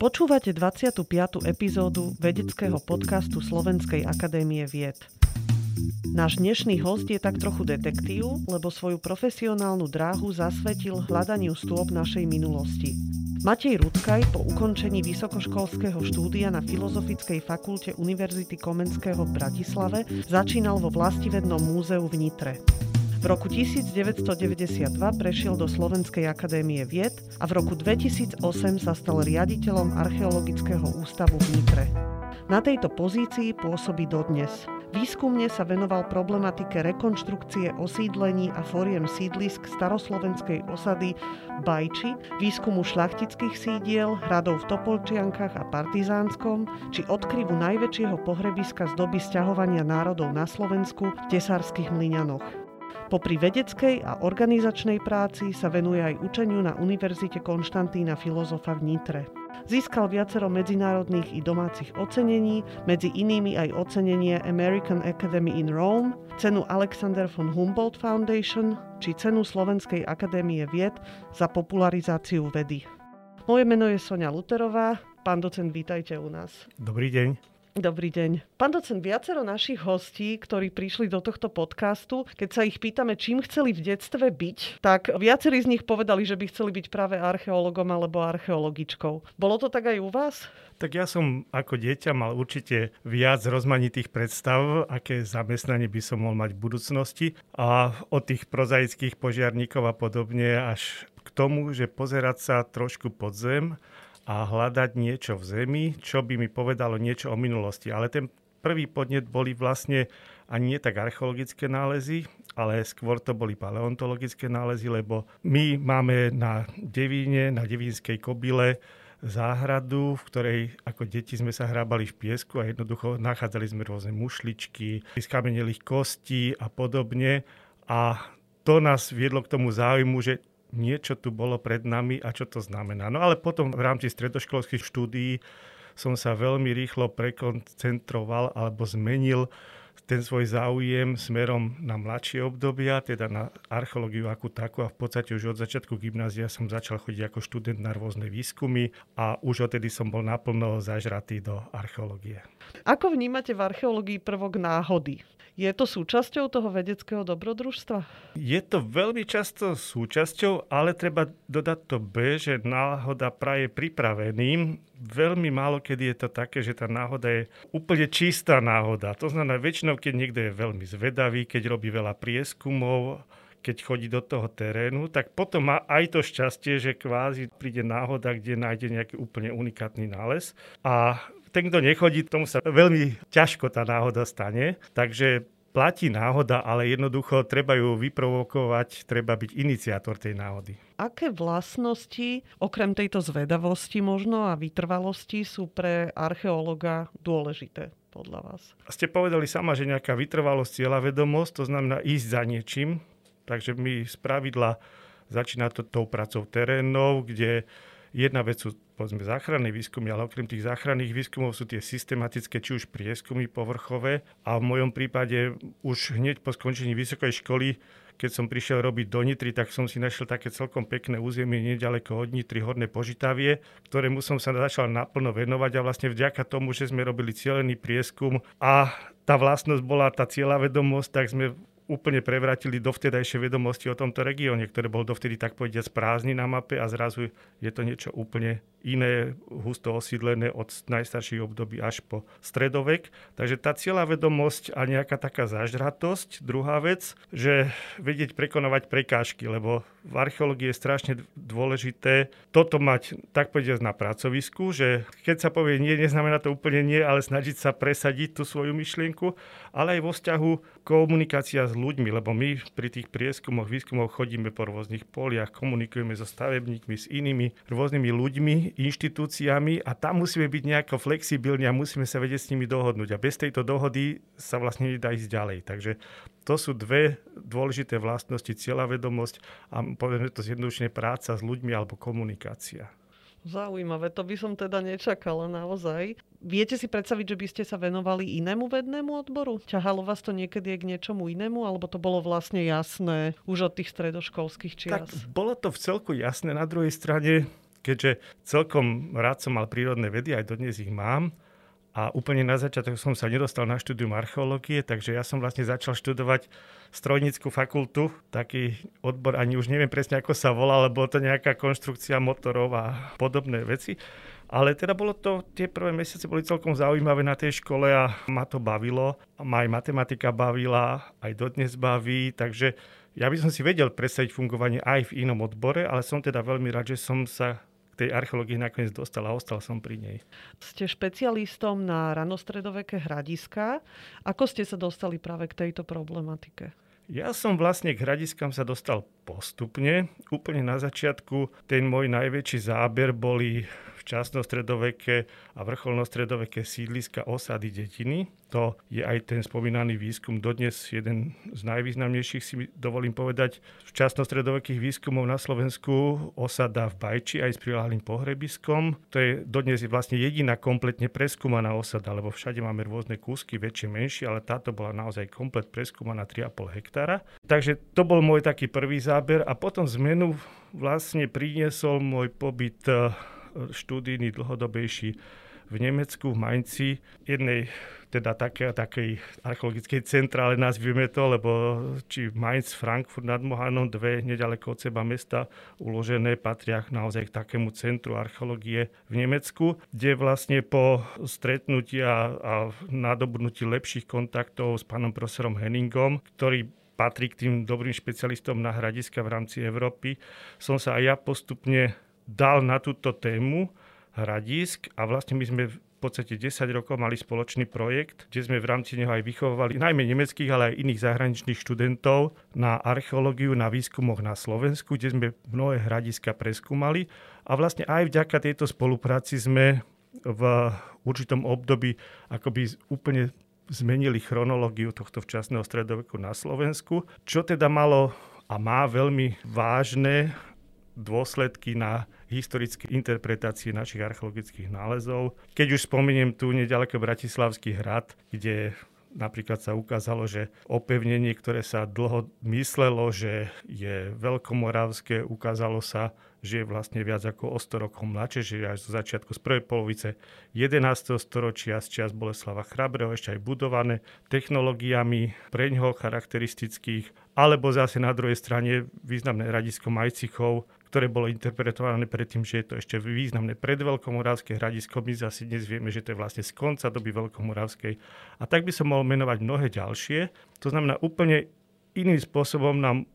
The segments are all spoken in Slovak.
Počúvate 25. epizódu vedeckého podcastu Slovenskej akadémie vied. Náš dnešný host je tak trochu detektív, lebo svoju profesionálnu dráhu zasvetil hľadaniu stôp našej minulosti. Matej Rudkaj po ukončení vysokoškolského štúdia na Filozofickej fakulte Univerzity Komenského v Bratislave začínal vo Vlastivednom múzeu v Nitre. V roku 1992 prešiel do Slovenskej akadémie vied a v roku 2008 sa stal riaditeľom Archeologického ústavu v Nitre. Na tejto pozícii pôsobí dodnes. Výskumne sa venoval problematike rekonštrukcie osídlení a foriem sídlisk staroslovenskej osady Bajči, výskumu šlachtických sídiel, hradov v Topolčiankach a Partizánskom, či odkryvu najväčšieho pohrebiska z doby sťahovania národov na Slovensku v Tesárskych mlyňanoch. Popri vedeckej a organizačnej práci sa venuje aj učeniu na Univerzite Konštantína Filozofa v Nitre. Získal viacero medzinárodných i domácich ocenení, medzi inými aj ocenenie American Academy in Rome, cenu Alexander von Humboldt Foundation či cenu Slovenskej akadémie vied za popularizáciu vedy. Moje meno je Sonia Luterová. Pán docent, vítajte u nás. Dobrý deň. Dobrý deň. Pán docent, viacero našich hostí, ktorí prišli do tohto podcastu, keď sa ich pýtame, čím chceli v detstve byť, tak viacerí z nich povedali, že by chceli byť práve archeologom alebo archeologičkou. Bolo to tak aj u vás? Tak ja som ako dieťa mal určite viac rozmanitých predstav, aké zamestnanie by som mohol mať v budúcnosti. A od tých prozaických požiarníkov a podobne až k tomu, že pozerať sa trošku pod zem a hľadať niečo v zemi, čo by mi povedalo niečo o minulosti. Ale ten prvý podnet boli vlastne ani nie tak archeologické nálezy, ale skôr to boli paleontologické nálezy, lebo my máme na Devíne, na Devínskej kobile záhradu, v ktorej ako deti sme sa hrábali v piesku a jednoducho nachádzali sme rôzne mušličky, skamenelých kostí a podobne. A to nás viedlo k tomu záujmu, že niečo tu bolo pred nami a čo to znamená. No ale potom v rámci stredoškolských štúdií som sa veľmi rýchlo prekoncentroval alebo zmenil ten svoj záujem smerom na mladšie obdobia, teda na archeológiu ako takú a v podstate už od začiatku gymnázia som začal chodiť ako študent na rôzne výskumy a už odtedy som bol naplno zažratý do archeológie. Ako vnímate v archeológii prvok náhody? Je to súčasťou toho vedeckého dobrodružstva? Je to veľmi často súčasťou, ale treba dodať to B, že náhoda praje pripraveným. Veľmi málo kedy je to také, že tá náhoda je úplne čistá náhoda. To znamená, väčšinou, keď niekto je veľmi zvedavý, keď robí veľa prieskumov, keď chodí do toho terénu, tak potom má aj to šťastie, že kvázi príde náhoda, kde nájde nejaký úplne unikátny nález. A ten, kto nechodí, tomu sa veľmi ťažko tá náhoda stane. Takže platí náhoda, ale jednoducho treba ju vyprovokovať, treba byť iniciátor tej náhody. Aké vlastnosti, okrem tejto zvedavosti možno a vytrvalosti, sú pre archeológa dôležité podľa vás? Ste povedali sama, že nejaká vytrvalosť, cieľa vedomosť, to znamená ísť za niečím. Takže my z pravidla začína to tou pracou terénov, kde Jedna vec sú povedzme záchranné výskumy, ale okrem tých záchranných výskumov sú tie systematické, či už prieskumy povrchové a v mojom prípade už hneď po skončení vysokej školy keď som prišiel robiť do Nitry, tak som si našiel také celkom pekné územie nedaleko od Nitry, Horné Požitavie, ktorému som sa začal naplno venovať a vlastne vďaka tomu, že sme robili cieľený prieskum a tá vlastnosť bola tá cieľa vedomosť, tak sme úplne prevratili dovtedajšie vedomosti o tomto regióne, ktoré bol dovtedy tak povediať prázdny na mape a zrazu je to niečo úplne iné, husto osídlené od najstarších období až po stredovek. Takže tá cieľa vedomosť a nejaká taká zažratosť. Druhá vec, že vedieť prekonovať prekážky, lebo v archeológii je strašne dôležité toto mať, tak povediať, na pracovisku, že keď sa povie nie, neznamená to úplne nie, ale snažiť sa presadiť tú svoju myšlienku, ale aj vo vzťahu komunikácia s ľuďmi, lebo my pri tých prieskumoch, výskumoch chodíme po rôznych poliach, komunikujeme so stavebníkmi, s inými rôznymi ľuďmi, inštitúciami a tam musíme byť nejako flexibilní a musíme sa vedieť s nimi dohodnúť. A bez tejto dohody sa vlastne nedá ísť ďalej. Takže to sú dve dôležité vlastnosti, vedomosť a povedzme to zjednodušene práca s ľuďmi alebo komunikácia. Zaujímavé, to by som teda nečakala naozaj. Viete si predstaviť, že by ste sa venovali inému vednému odboru? Ťahalo vás to niekedy k niečomu inému, alebo to bolo vlastne jasné už od tých stredoškolských čias? Tak bolo to v celku jasné. Na druhej strane keďže celkom rád som mal prírodné vedy, aj dodnes ich mám, a úplne na začiatok som sa nedostal na štúdium archeológie, takže ja som vlastne začal študovať strojnickú fakultu, taký odbor, ani už neviem presne ako sa volá, ale bolo to nejaká konštrukcia motorov a podobné veci. Ale teda bolo to, tie prvé mesiace boli celkom zaujímavé na tej škole a ma to bavilo. Ma aj matematika bavila, aj dodnes baví, takže ja by som si vedel predstaviť fungovanie aj v inom odbore, ale som teda veľmi rád, že som sa tej archeológii nakoniec dostal a ostal som pri nej. Ste špecialistom na ranostredoveké hradiska. Ako ste sa dostali práve k tejto problematike? Ja som vlastne k hradiskám sa dostal postupne. Úplne na začiatku ten môj najväčší záber boli včasno-stredoveké a vrcholno-stredoveké sídliska osady detiny. To je aj ten spomínaný výskum, dodnes jeden z najvýznamnejších si dovolím povedať, včasno-stredovekých výskumov na Slovensku osada v Bajči aj s prilahlým pohrebiskom. To je dodnes vlastne jediná kompletne preskúmaná osada, lebo všade máme rôzne kúsky, väčšie, menšie, ale táto bola naozaj komplet preskúmaná 3,5 hektára. Takže to bol môj taký prvý záber a potom zmenu vlastne priniesol môj pobyt štúdijný dlhodobejší v Nemecku, v Mainci, jednej teda také, takej archeologickej centrále, nazvieme to, lebo či Mainz, Frankfurt nad Mohanom, dve nedaleko od seba mesta uložené, patria naozaj k takému centru archeológie v Nemecku, kde vlastne po stretnutí a, a nadobudnutí lepších kontaktov s pánom profesorom Henningom, ktorý patrí k tým dobrým špecialistom na hradiska v rámci Európy, som sa aj ja postupne dal na túto tému hradisk a vlastne my sme v podstate 10 rokov mali spoločný projekt, kde sme v rámci neho aj vychovávali najmä nemeckých, ale aj iných zahraničných študentov na archeológiu, na výskumoch na Slovensku, kde sme mnohé hradiska preskúmali. A vlastne aj vďaka tejto spolupráci sme v určitom období akoby úplne zmenili chronológiu tohto včasného stredoveku na Slovensku, čo teda malo a má veľmi vážne dôsledky na historické interpretácie našich archeologických nálezov. Keď už spomeniem tu nedaleko Bratislavský hrad, kde Napríklad sa ukázalo, že opevnenie, ktoré sa dlho myslelo, že je veľkomoravské, ukázalo sa, že je vlastne viac ako o 100 rokov mladšie, že až zo začiatku z prvej polovice 11. storočia z čias Boleslava Chrabreho ešte aj budované technológiami pre ňoho charakteristických, alebo zase na druhej strane významné radisko Majcichov, ktoré bolo interpretované predtým, že je to ešte významné predveľkomoravské hradisko. My zase dnes vieme, že to je vlastne z konca doby veľkomoravskej. A tak by som mohol menovať mnohé ďalšie. To znamená, úplne iným spôsobom nám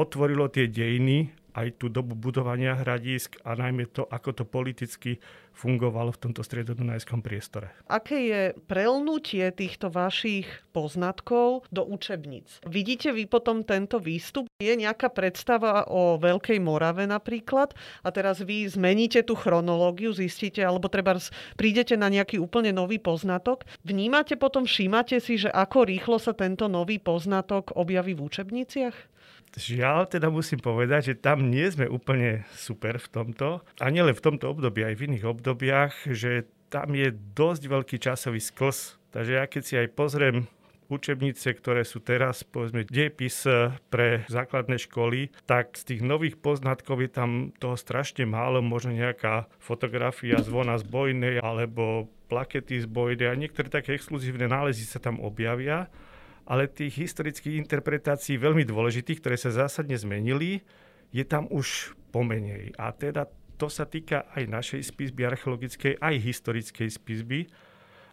otvorilo tie dejiny aj tú dobu budovania hradisk a najmä to, ako to politicky fungovalo v tomto stredodunajskom priestore. Aké je prelnutie týchto vašich poznatkov do učebníc? Vidíte vy potom tento výstup? Je nejaká predstava o Veľkej Morave napríklad a teraz vy zmeníte tú chronológiu, zistíte, alebo treba prídete na nejaký úplne nový poznatok. Vnímate potom, všímate si, že ako rýchlo sa tento nový poznatok objaví v učebniciach? Žiaľ, teda musím povedať, že tam nie sme úplne super v tomto. A nielen v tomto období, aj v iných obdobiach, že tam je dosť veľký časový sklz. Takže ja keď si aj pozriem učebnice, ktoré sú teraz, povedzme, dejepis pre základné školy, tak z tých nových poznatkov je tam toho strašne málo, možno nejaká fotografia zvona z bojnej alebo plakety z bojnej a niektoré také exkluzívne nálezy sa tam objavia ale tých historických interpretácií veľmi dôležitých, ktoré sa zásadne zmenili, je tam už pomenej. A teda to sa týka aj našej spisby archeologickej, aj historickej spisby.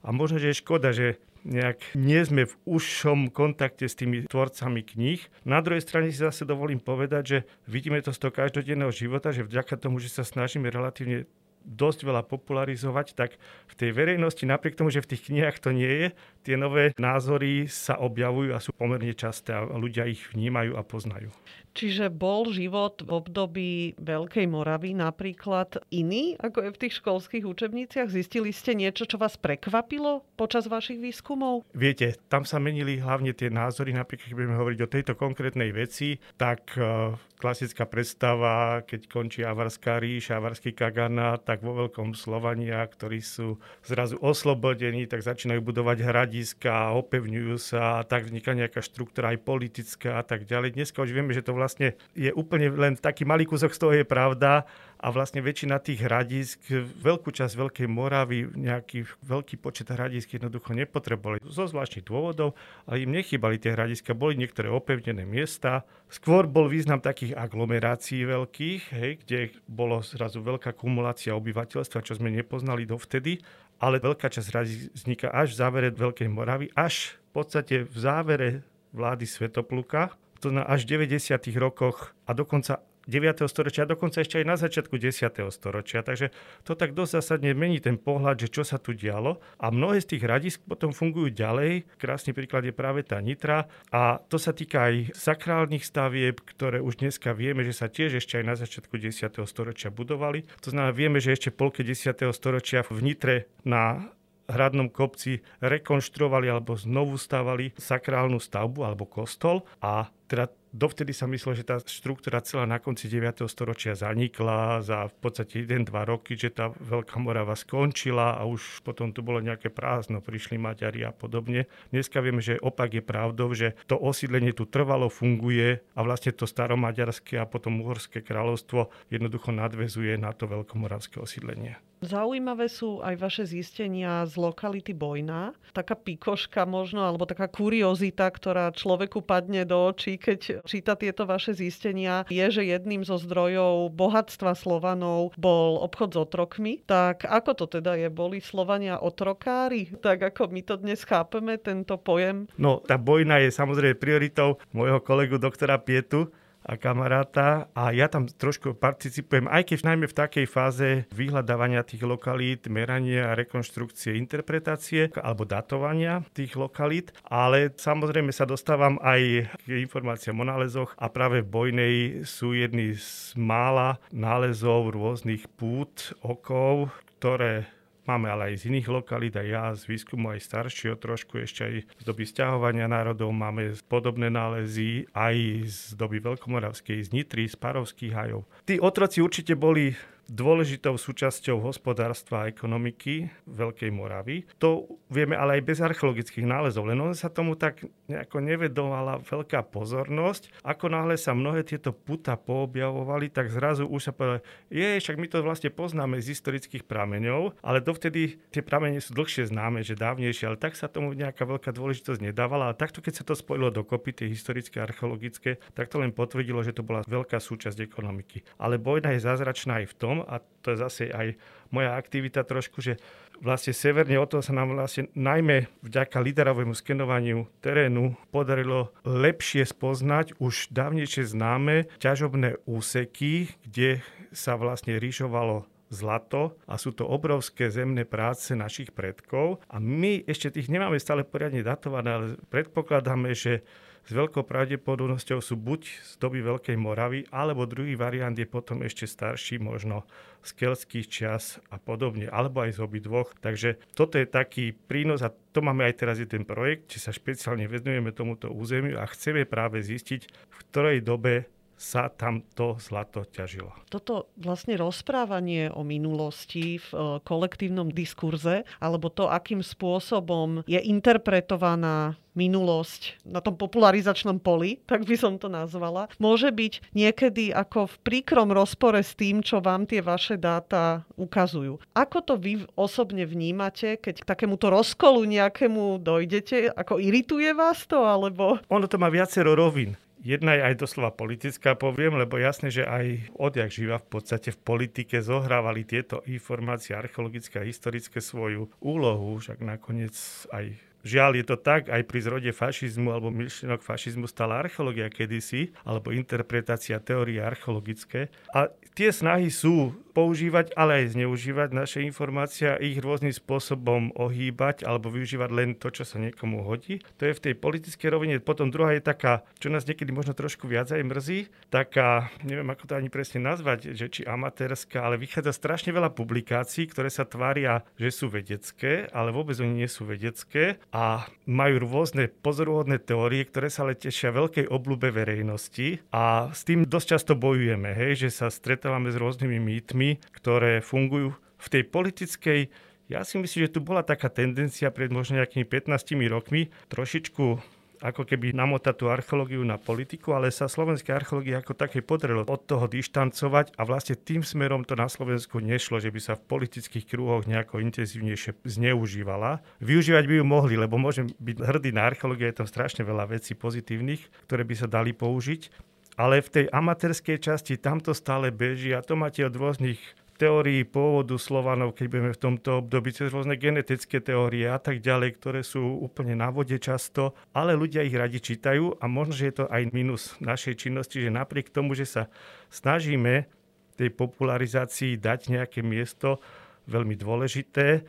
A možno, že je škoda, že nejak nie sme v užšom kontakte s tými tvorcami kníh. Na druhej strane si zase dovolím povedať, že vidíme to z toho každodenného života, že vďaka tomu, že sa snažíme relatívne dosť veľa popularizovať, tak v tej verejnosti, napriek tomu, že v tých knihách to nie je, tie nové názory sa objavujú a sú pomerne časté a ľudia ich vnímajú a poznajú. Čiže bol život v období Veľkej Moravy napríklad iný, ako je v tých školských učebniciach? Zistili ste niečo, čo vás prekvapilo počas vašich výskumov? Viete, tam sa menili hlavne tie názory, napríklad keď budeme hovoriť o tejto konkrétnej veci, tak uh, klasická predstava, keď končí Avarská ríš, Avarský Kagana, tak vo Veľkom Slovania, ktorí sú zrazu oslobodení, tak začínajú budovať hradiska, opevňujú sa a tak vzniká nejaká štruktúra aj politická a tak ďalej. Dneska už vieme, že to vlastne je úplne len taký malý kúsok z toho je pravda a vlastne väčšina tých hradísk, veľkú časť Veľkej Moravy, nejaký veľký počet hradísk jednoducho nepotrebovali. Zo zvláštnych dôvodov, ale im nechýbali tie hradiska, boli niektoré opevnené miesta. Skôr bol význam takých aglomerácií veľkých, hej, kde bolo zrazu veľká kumulácia obyvateľstva, čo sme nepoznali dovtedy, ale veľká časť hradísk vzniká až v závere Veľkej Moravy, až v podstate v závere vlády Svetopluka, to na až v 90. rokoch a dokonca 9. storočia a dokonca ešte aj na začiatku 10. storočia. Takže to tak dosť zásadne mení ten pohľad, že čo sa tu dialo. A mnohé z tých hradísk potom fungujú ďalej. Krásny príklad je práve tá Nitra. A to sa týka aj sakrálnych stavieb, ktoré už dneska vieme, že sa tiež ešte aj na začiatku 10. storočia budovali. To znamená, vieme, že ešte polke 10. storočia v Nitre na hradnom kopci rekonštruovali alebo znovu stavali sakrálnu stavbu alebo kostol a teda dovtedy sa myslelo, že tá štruktúra celá na konci 9. storočia zanikla za v podstate 1-2 roky, že tá Veľká Morava skončila a už potom tu bolo nejaké prázdno, prišli Maďari a podobne. Dneska vieme, že opak je pravdou, že to osídlenie tu trvalo funguje a vlastne to staromaďarské a potom uhorské kráľovstvo jednoducho nadvezuje na to veľkomoravské osídlenie. Zaujímavé sú aj vaše zistenia z lokality Bojna. Taká pikoška možno, alebo taká kuriozita, ktorá človeku padne do očí, keď číta tieto vaše zistenia, je, že jedným zo zdrojov bohatstva Slovanov bol obchod s otrokmi. Tak ako to teda je? Boli Slovania otrokári? Tak ako my to dnes chápeme, tento pojem? No, tá Bojna je samozrejme prioritou môjho kolegu doktora Pietu, a kamaráta. A ja tam trošku participujem, aj keď najmä v takej fáze vyhľadávania tých lokalít, merania rekonštrukcie, interpretácie alebo datovania tých lokalít, ale samozrejme sa dostávam aj k informáciám o nálezoch a práve v Bojnej sú jedny z mála nálezov rôznych pút, okov, ktoré Máme ale aj z iných lokalít, aj ja z výskumu aj staršieho trošku, ešte aj z doby stiahovania národov máme podobné nálezy, aj z doby Veľkomoravskej, z Nitry, z Parovských hajov. Tí otroci určite boli dôležitou súčasťou hospodárstva a ekonomiky Veľkej Moravy. To vieme ale aj bez archeologických nálezov, len on sa tomu tak nejako nevedovala veľká pozornosť. Ako náhle sa mnohé tieto puta poobjavovali, tak zrazu už sa povedali, je, však my to vlastne poznáme z historických prameňov, ale dovtedy tie pramene sú dlhšie známe, že dávnejšie, ale tak sa tomu nejaká veľká dôležitosť nedávala. Ale takto, keď sa to spojilo dokopy, tie historické a archeologické, tak to len potvrdilo, že to bola veľká súčasť ekonomiky. Ale Bojna je zázračná aj v tom, a to je zase aj moja aktivita trošku, že vlastne severne od toho sa nám vlastne najmä vďaka liderovému skenovaniu terénu podarilo lepšie spoznať už dávnejšie známe ťažobné úseky, kde sa vlastne rýžovalo zlato a sú to obrovské zemné práce našich predkov. A my ešte tých nemáme stále poriadne datované, ale predpokladáme, že s veľkou pravdepodobnosťou sú buď z doby Veľkej Moravy, alebo druhý variant je potom ešte starší, možno z kelských čas a podobne, alebo aj z obi dvoch. Takže toto je taký prínos a to máme aj teraz je ten projekt, či sa špeciálne venujeme tomuto územiu a chceme práve zistiť, v ktorej dobe sa tam to zlato ťažilo. Toto vlastne rozprávanie o minulosti v e, kolektívnom diskurze, alebo to, akým spôsobom je interpretovaná minulosť na tom popularizačnom poli, tak by som to nazvala, môže byť niekedy ako v príkrom rozpore s tým, čo vám tie vaše dáta ukazujú. Ako to vy osobne vnímate, keď k takémuto rozkolu nejakému dojdete? Ako irituje vás to, alebo... Ono to má viacero rovin. Jedna je aj doslova politická, poviem, lebo jasne, že aj odjak živa v podstate v politike zohrávali tieto informácie archeologické a historické svoju úlohu, však nakoniec aj Žiaľ, je to tak, aj pri zrode fašizmu alebo myšlienok fašizmu stala archeológia kedysi, alebo interpretácia teórie archeologické. A tie snahy sú používať, ale aj zneužívať naše informácie a ich rôznym spôsobom ohýbať alebo využívať len to, čo sa niekomu hodí. To je v tej politickej rovine. Potom druhá je taká, čo nás niekedy možno trošku viac aj mrzí, taká, neviem ako to ani presne nazvať, že či amatérska, ale vychádza strašne veľa publikácií, ktoré sa tvária, že sú vedecké, ale vôbec oni nie sú vedecké a majú rôzne pozoruhodné teórie, ktoré sa ale tešia veľkej oblúbe verejnosti a s tým dosť často bojujeme, hej, že sa stretávame s rôznymi mýtmi, ktoré fungujú v tej politickej ja si myslím, že tu bola taká tendencia pred možno nejakými 15 rokmi trošičku ako keby namotať tú archeológiu na politiku, ale sa slovenská archeológia ako také podarilo od toho dištancovať a vlastne tým smerom to na Slovensku nešlo, že by sa v politických krúhoch nejako intenzívnejšie zneužívala. Využívať by ju mohli, lebo môžem byť hrdý na archeológiu, je tam strašne veľa vecí pozitívnych, ktoré by sa dali použiť. Ale v tej amatérskej časti tamto stále beží a to máte od rôznych teórií pôvodu Slovanov, keď budeme v tomto období, cez rôzne genetické teórie a tak ďalej, ktoré sú úplne na vode často, ale ľudia ich radi čítajú a možno, že je to aj minus našej činnosti, že napriek tomu, že sa snažíme tej popularizácii dať nejaké miesto veľmi dôležité,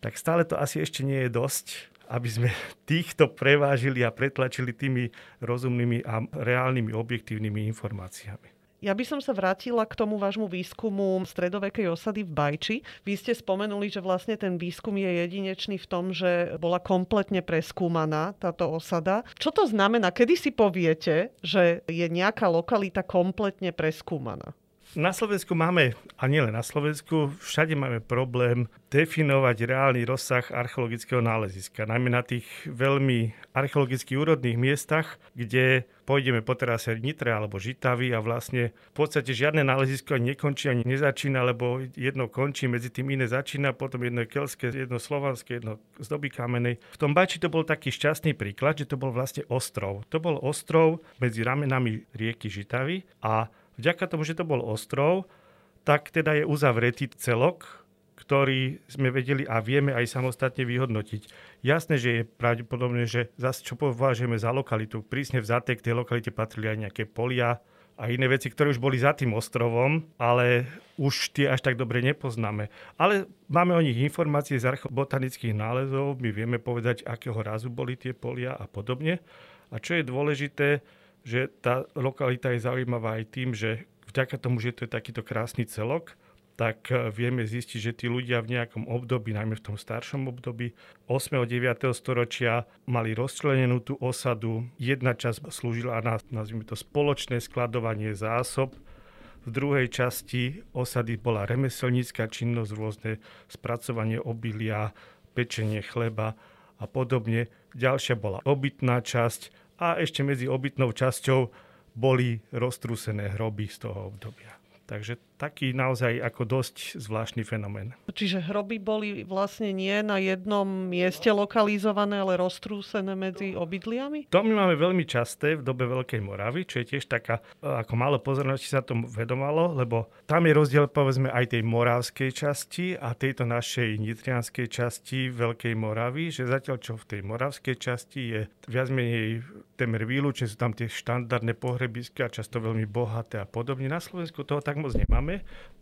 tak stále to asi ešte nie je dosť, aby sme týchto prevážili a pretlačili tými rozumnými a reálnymi objektívnymi informáciami. Ja by som sa vrátila k tomu vášmu výskumu stredovekej osady v Bajči. Vy ste spomenuli, že vlastne ten výskum je jedinečný v tom, že bola kompletne preskúmaná táto osada. Čo to znamená? Kedy si poviete, že je nejaká lokalita kompletne preskúmaná? Na Slovensku máme, a nielen na Slovensku, všade máme problém definovať reálny rozsah archeologického náleziska. Najmä na tých veľmi archeologicky úrodných miestach, kde pôjdeme po terase Nitre alebo Žitavy a vlastne v podstate žiadne nálezisko ani nekončí, ani nezačína, lebo jedno končí, medzi tým iné začína, potom jedno je kelské, jedno slovanské, jedno z doby kamenej. V tom Bajči to bol taký šťastný príklad, že to bol vlastne ostrov. To bol ostrov medzi ramenami rieky Žitavy a vďaka tomu, že to bol ostrov, tak teda je uzavretý celok, ktorý sme vedeli a vieme aj samostatne vyhodnotiť. Jasné, že je pravdepodobné, že zase čo považujeme za lokalitu, prísne vzaté k tej lokalite patrili aj nejaké polia a iné veci, ktoré už boli za tým ostrovom, ale už tie až tak dobre nepoznáme. Ale máme o nich informácie z archobotanických nálezov, my vieme povedať, akého razu boli tie polia a podobne. A čo je dôležité, že tá lokalita je zaujímavá aj tým, že vďaka tomu, že to je takýto krásny celok, tak e, vieme zistiť, že tí ľudia v nejakom období, najmä v tom staršom období 8. a 9. storočia mali rozčlenenú tú osadu. Jedna časť slúžila na, nazvime to, spoločné skladovanie zásob, v druhej časti osady bola remeselnícka činnosť, rôzne spracovanie obilia, pečenie chleba a podobne. Ďalšia bola obytná časť a ešte medzi obytnou časťou boli roztrúsené hroby z toho obdobia. Takže taký naozaj ako dosť zvláštny fenomén. Čiže hroby boli vlastne nie na jednom mieste lokalizované, ale roztrúsené medzi obydliami? To my máme veľmi časté v dobe Veľkej Moravy, čo je tiež taká, ako málo pozornosti sa tomu vedomalo, lebo tam je rozdiel povedzme aj tej moravskej časti a tejto našej nitrianskej časti Veľkej Moravy, že zatiaľ čo v tej moravskej časti je viac menej temer výlučne, sú tam tie štandardné pohrebisky a často veľmi bohaté a podobne. Na Slovensku toho tak moc nemáme.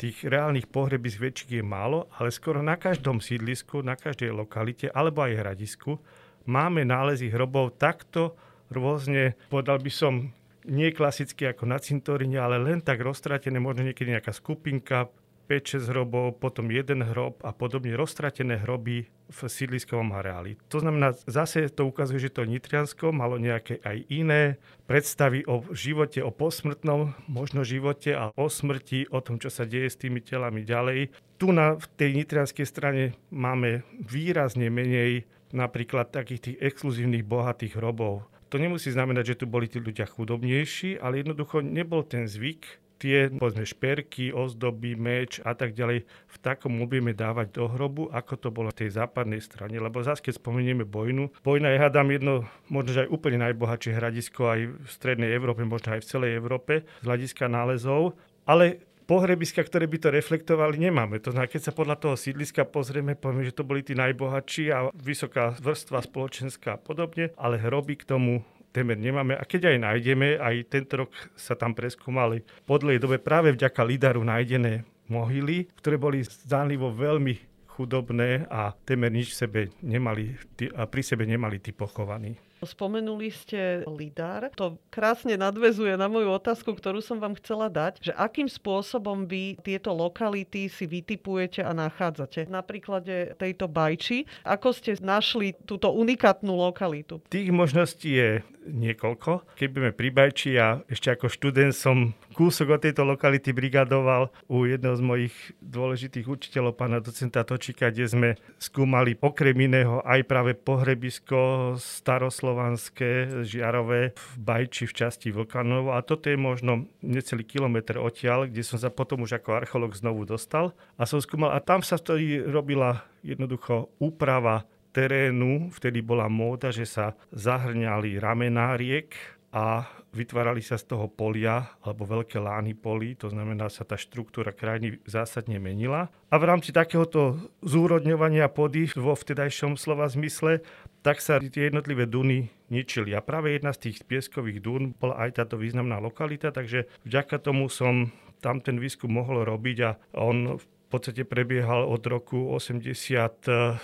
Tých reálnych pohrebisk väčších je málo, ale skoro na každom sídlisku, na každej lokalite alebo aj hradisku máme nálezy hrobov takto rôzne, povedal by som, nie klasicky ako na cintoríne, ale len tak roztratené, možno niekedy nejaká skupinka, 5-6 hrobov, potom jeden hrob a podobne roztratené hroby v sídliskovom areáli. To znamená, zase to ukazuje, že to Nitriansko malo nejaké aj iné predstavy o živote, o posmrtnom možno živote a o smrti, o tom, čo sa deje s tými telami ďalej. Tu na v tej nitrianskej strane máme výrazne menej napríklad takých tých exkluzívnych bohatých hrobov. To nemusí znamenať, že tu boli tí ľudia chudobnejší, ale jednoducho nebol ten zvyk tie povedzme šperky, ozdoby, meč a tak ďalej v takom objeme dávať do hrobu, ako to bolo v tej západnej strane. Lebo zase, keď spomenieme Bojnu, Bojna je, hádam, jedno, možno aj úplne najbohatšie hradisko aj v strednej Európe, možno aj v celej Európe z hľadiska nálezov. Ale pohrebiska, ktoré by to reflektovali, nemáme. To znamená, keď sa podľa toho sídliska pozrieme, povieme, že to boli tí najbohatší a vysoká vrstva spoločenská a podobne, ale hroby k tomu témer nemáme. A keď aj nájdeme, aj tento rok sa tam preskúmali po dobe práve vďaka Lidaru nájdené mohyly, ktoré boli zdánlivo veľmi chudobné a témer nič sebe nemali, a pri sebe nemali tí pochovaní. Spomenuli ste Lidar. To krásne nadvezuje na moju otázku, ktorú som vám chcela dať, že akým spôsobom vy tieto lokality si vytipujete a nachádzate. Na príklade tejto bajči, ako ste našli túto unikátnu lokalitu? Tých možností je niekoľko. Keď budeme pri Bajči, ja ešte ako študent som kúsok od tejto lokality brigadoval u jedného z mojich dôležitých učiteľov, pána docenta Točika, kde sme skúmali okrem iného aj práve pohrebisko staroslov slovanské, žiarové v Bajči v časti Vlkanov a toto je možno necelý kilometr odtiaľ, kde som sa potom už ako archeolog znovu dostal a som skúmal. A tam sa vtedy robila jednoducho úprava terénu, vtedy bola móda, že sa zahrňali ramená riek a vytvárali sa z toho polia alebo veľké lány polí, to znamená sa tá štruktúra krajiny zásadne menila. A v rámci takéhoto zúrodňovania pody vo vtedajšom slova zmysle, tak sa tie jednotlivé duny ničili. A práve jedna z tých pieskových dún bola aj táto významná lokalita, takže vďaka tomu som tam ten výskum mohol robiť a on v podstate prebiehal od roku 87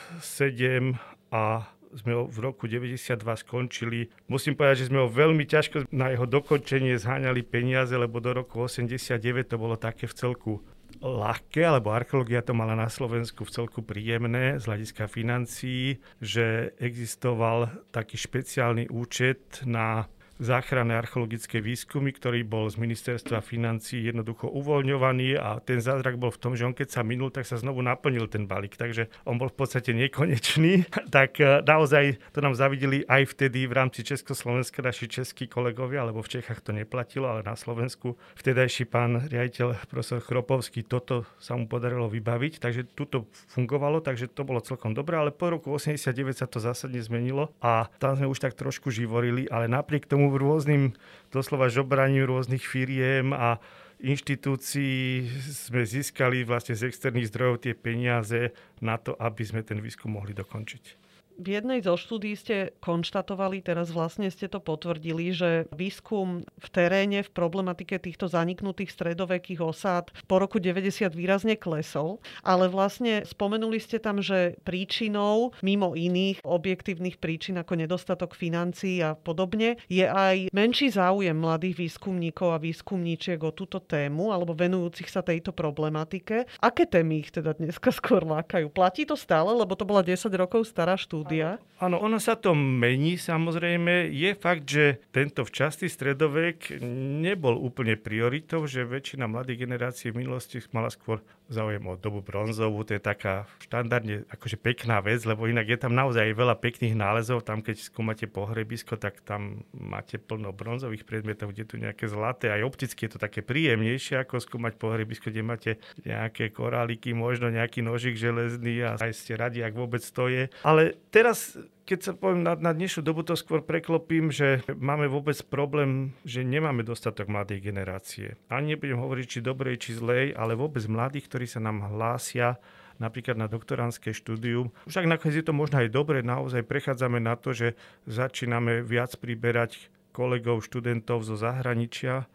a sme ho v roku 92 skončili. Musím povedať, že sme ho veľmi ťažko na jeho dokončenie zháňali peniaze, lebo do roku 89 to bolo také v celku ľahké, alebo archeológia to mala na Slovensku v celku príjemné z hľadiska financií, že existoval taký špeciálny účet na záchranné archeologické výskumy, ktorý bol z ministerstva financí jednoducho uvoľňovaný a ten zázrak bol v tom, že on keď sa minul, tak sa znovu naplnil ten balík, takže on bol v podstate nekonečný. tak e, naozaj to nám zavideli aj vtedy v rámci Československa naši českí kolegovia, lebo v Čechách to neplatilo, ale na Slovensku vtedajší pán riaditeľ profesor Chropovský toto sa mu podarilo vybaviť, takže tuto fungovalo, takže to bolo celkom dobré, ale po roku 89 sa to zásadne zmenilo a tam sme už tak trošku živorili, ale napriek tomu rôznym doslova žobraním rôznych firiem a inštitúcií sme získali vlastne z externých zdrojov tie peniaze na to, aby sme ten výskum mohli dokončiť v jednej zo štúdí ste konštatovali, teraz vlastne ste to potvrdili, že výskum v teréne v problematike týchto zaniknutých stredovekých osád po roku 90 výrazne klesol, ale vlastne spomenuli ste tam, že príčinou, mimo iných objektívnych príčin ako nedostatok financií a podobne, je aj menší záujem mladých výskumníkov a výskumníčiek o túto tému alebo venujúcich sa tejto problematike. Aké témy ich teda dneska skôr lákajú? Platí to stále, lebo to bola 10 rokov stará štúdia? Štúdia? Áno, ono sa to mení samozrejme. Je fakt, že tento včasný stredovek nebol úplne prioritou, že väčšina mladých generácií v minulosti mala skôr záujem o dobu bronzovú. To je taká štandardne akože pekná vec, lebo inak je tam naozaj veľa pekných nálezov. Tam, keď skúmate pohrebisko, tak tam máte plno bronzových predmetov, kde tu nejaké zlaté. Aj opticky je to také príjemnejšie, ako skúmať pohrebisko, kde máte nejaké koráliky, možno nejaký nožik železný a aj ste radi, ak vôbec to je. Ale teraz keď sa poviem na, na dnešnú dobu, to skôr preklopím, že máme vôbec problém, že nemáme dostatok mladej generácie. Ani nebudem hovoriť, či dobrej, či zlej, ale vôbec mladých, ktorí sa nám hlásia napríklad na doktoránske štúdium. Však nakoniec je to možno aj dobre, naozaj prechádzame na to, že začíname viac priberať kolegov, študentov zo zahraničia,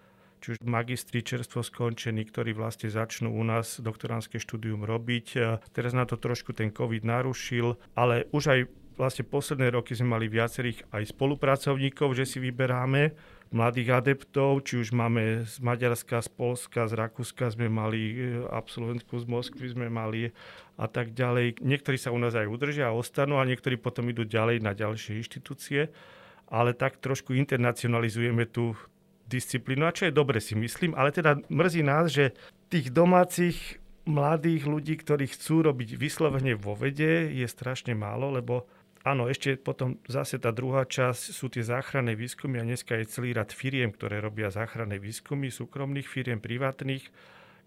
či už magistri čerstvo skončení, ktorí vlastne začnú u nás doktoránske štúdium robiť. Teraz na to trošku ten COVID narušil, ale už aj vlastne posledné roky sme mali viacerých aj spolupracovníkov, že si vyberáme mladých adeptov, či už máme z Maďarska, z Polska, z Rakúska sme mali e, absolventku z Moskvy sme mali a tak ďalej. Niektorí sa u nás aj udržia a ostanú a niektorí potom idú ďalej na ďalšie inštitúcie, ale tak trošku internacionalizujeme tú disciplínu, a čo je dobre si myslím, ale teda mrzí nás, že tých domácich mladých ľudí, ktorí chcú robiť vyslovene vo vede, je strašne málo, lebo Áno, ešte potom zase tá druhá časť sú tie záchranné výskumy a dneska je celý rad firiem, ktoré robia záchranné výskumy, súkromných firiem, privátnych,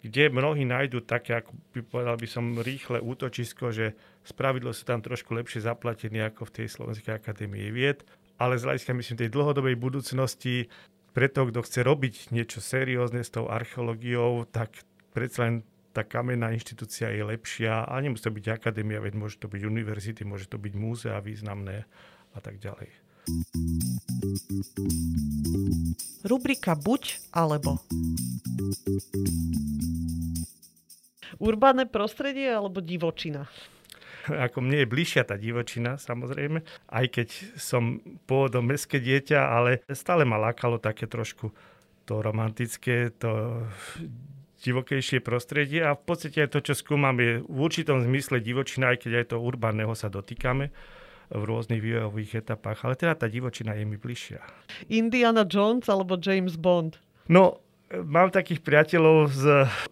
kde mnohí nájdú také, ako by povedal by som, rýchle útočisko, že spravidlo sú tam trošku lepšie zaplatení ako v tej Slovenskej akadémii vied, ale z hľadiska myslím tej dlhodobej budúcnosti pre to, kto chce robiť niečo seriózne s tou archeológiou, tak predsa len tá kamenná inštitúcia je lepšia a nemusí to byť akadémia, veď môže to byť univerzity, môže to byť múzea významné a tak ďalej. Rubrika buď alebo. Urbánne prostredie alebo divočina? Ako mne je bližšia tá divočina, samozrejme, aj keď som pôvodom mestské dieťa, ale stále ma lákalo také trošku to romantické, to divokejšie prostredie a v podstate aj to, čo skúmam, je v určitom zmysle divočina, aj keď aj to urbánneho sa dotýkame v rôznych vývojových etapách, ale teda tá divočina je mi bližšia. Indiana Jones alebo James Bond? No, mám takých priateľov z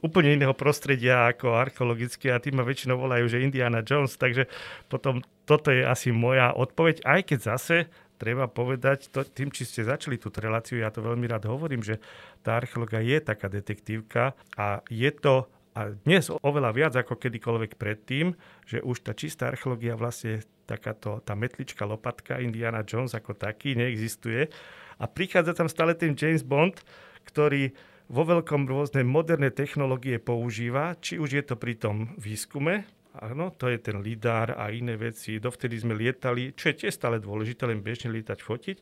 úplne iného prostredia ako archeologické a tí ma väčšinou volajú, že Indiana Jones, takže potom toto je asi moja odpoveď, aj keď zase treba povedať, to, tým, či ste začali túto reláciu, ja to veľmi rád hovorím, že tá archeológia je taká detektívka a je to a dnes oveľa viac ako kedykoľvek predtým, že už tá čistá archeológia vlastne takáto, tá metlička, lopatka Indiana Jones ako taký neexistuje. A prichádza tam stále ten James Bond, ktorý vo veľkom rôzne moderné technológie používa, či už je to pri tom výskume, áno, to je ten lidar a iné veci. Dovtedy sme lietali, čo je tiež stále dôležité, len bežne lietať, fotiť,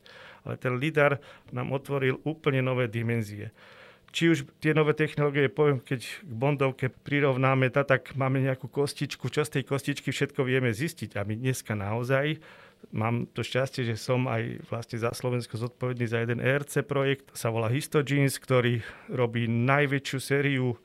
ale ten lidar nám otvoril úplne nové dimenzie či už tie nové technológie, poviem, keď k Bondovke prirovnáme, tá, tak máme nejakú kostičku, čo z tej kostičky všetko vieme zistiť. A my dneska naozaj mám to šťastie, že som aj vlastne za Slovensko zodpovedný za jeden ERC projekt, sa volá Histogenes, ktorý robí najväčšiu sériu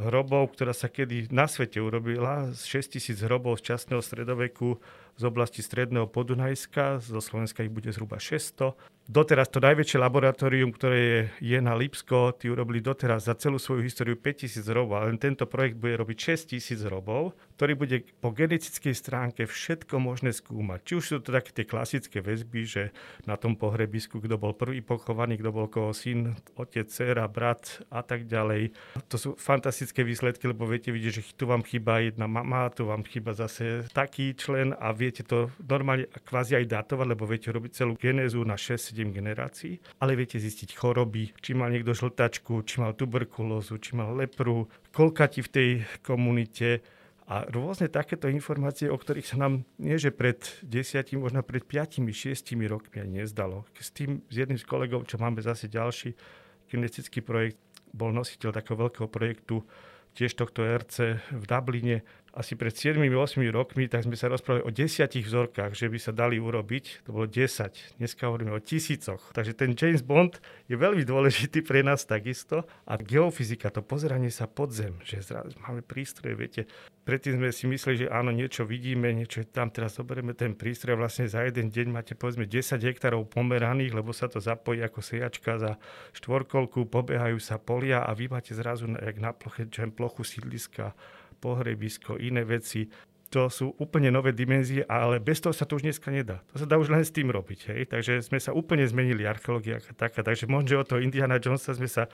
hrobov, ktorá sa kedy na svete urobila. 6 tisíc hrobov z časného stredoveku z oblasti stredného Podunajska, zo Slovenska ich bude zhruba 600 doteraz to najväčšie laboratórium, ktoré je, je na Lipsko, tí urobili doteraz za celú svoju históriu 5000 robov, ale tento projekt bude robiť 6000 robov, ktorý bude po genetickej stránke všetko možné skúmať. Či už sú to také tie klasické väzby, že na tom pohrebisku, kto bol prvý pochovaný, kto bol koho syn, otec, dcera, brat a tak ďalej. To sú fantastické výsledky, lebo viete vidieť, že tu vám chýba jedna mama, tu vám chýba zase taký člen a viete to normálne kvázi aj datovať, lebo viete robiť celú genézu na 6 7 generácií, ale viete zistiť choroby, či mal niekto žltačku, či mal tuberkulózu, či mal lepru, koľka ti v tej komunite a rôzne takéto informácie, o ktorých sa nám nie že pred desiatimi, možno pred piatimi, šiestimi rokmi ani nezdalo. S tým, s jedným z kolegov, čo máme zase ďalší kinetický projekt, bol nositeľ takého veľkého projektu, tiež tohto RC v Dubline, asi pred 7-8 rokmi, tak sme sa rozprávali o desiatich vzorkách, že by sa dali urobiť. To bolo 10. Dneska hovoríme o tisícoch. Takže ten James Bond je veľmi dôležitý pre nás takisto. A geofyzika, to pozeranie sa pod zem, že zrazu máme prístroje, viete. Predtým sme si mysleli, že áno, niečo vidíme, niečo tam teraz zoberieme ten prístroj vlastne za jeden deň máte povedzme 10 hektárov pomeraných, lebo sa to zapojí ako sejačka za štvorkolku, pobehajú sa polia a vy máte zrazu jak na ploche, plochu sídliska pohrebisko, iné veci. To sú úplne nové dimenzie, ale bez toho sa to už dneska nedá. To sa dá už len s tým robiť. Hej? Takže sme sa úplne zmenili archeológia taká. Takže možno od toho Indiana Jonesa sme sa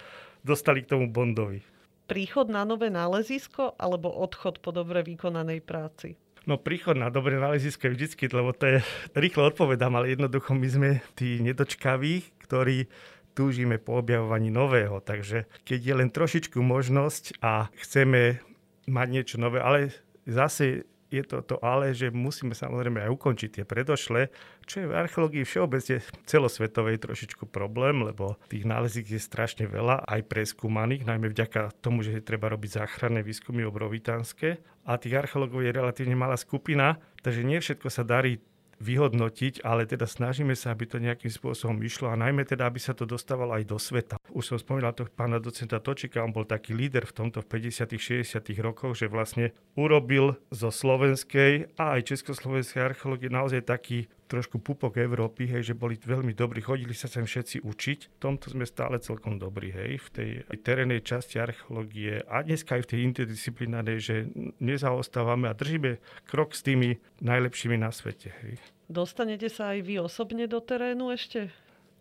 dostali k tomu Bondovi. Príchod na nové nálezisko alebo odchod po dobre vykonanej práci? No príchod na dobré nálezisko je vždycky, lebo to je, rýchlo odpovedám, ale jednoducho my sme tí nedočkaví, ktorí túžime po objavovaní nového. Takže keď je len trošičku možnosť a chceme mať niečo nové, ale zase je to to ale, že musíme samozrejme aj ukončiť tie predošle, čo je v archeológii všeobecne celosvetovej trošičku problém, lebo tých nálezík je strašne veľa, aj preskúmaných, najmä vďaka tomu, že treba robiť záchranné výskumy obrovitánske. A tých archeológov je relatívne malá skupina, takže nie všetko sa darí vyhodnotiť, ale teda snažíme sa, aby to nejakým spôsobom išlo a najmä teda, aby sa to dostávalo aj do sveta. Už som spomínal toho pána docenta Točika, on bol taký líder v tomto v 50 60 rokoch, že vlastne urobil zo slovenskej a aj československej archeológie naozaj taký trošku pupok Európy, hej, že boli veľmi dobrí, chodili sa sem všetci učiť. V tomto sme stále celkom dobrí, hej, v tej terénej časti archeológie a dneska aj v tej interdisciplinárnej, že nezaostávame a držíme krok s tými najlepšími na svete. Hej. Dostanete sa aj vy osobne do terénu ešte?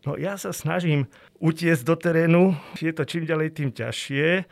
No ja sa snažím utiesť do terénu, je to čím ďalej tým ťažšie,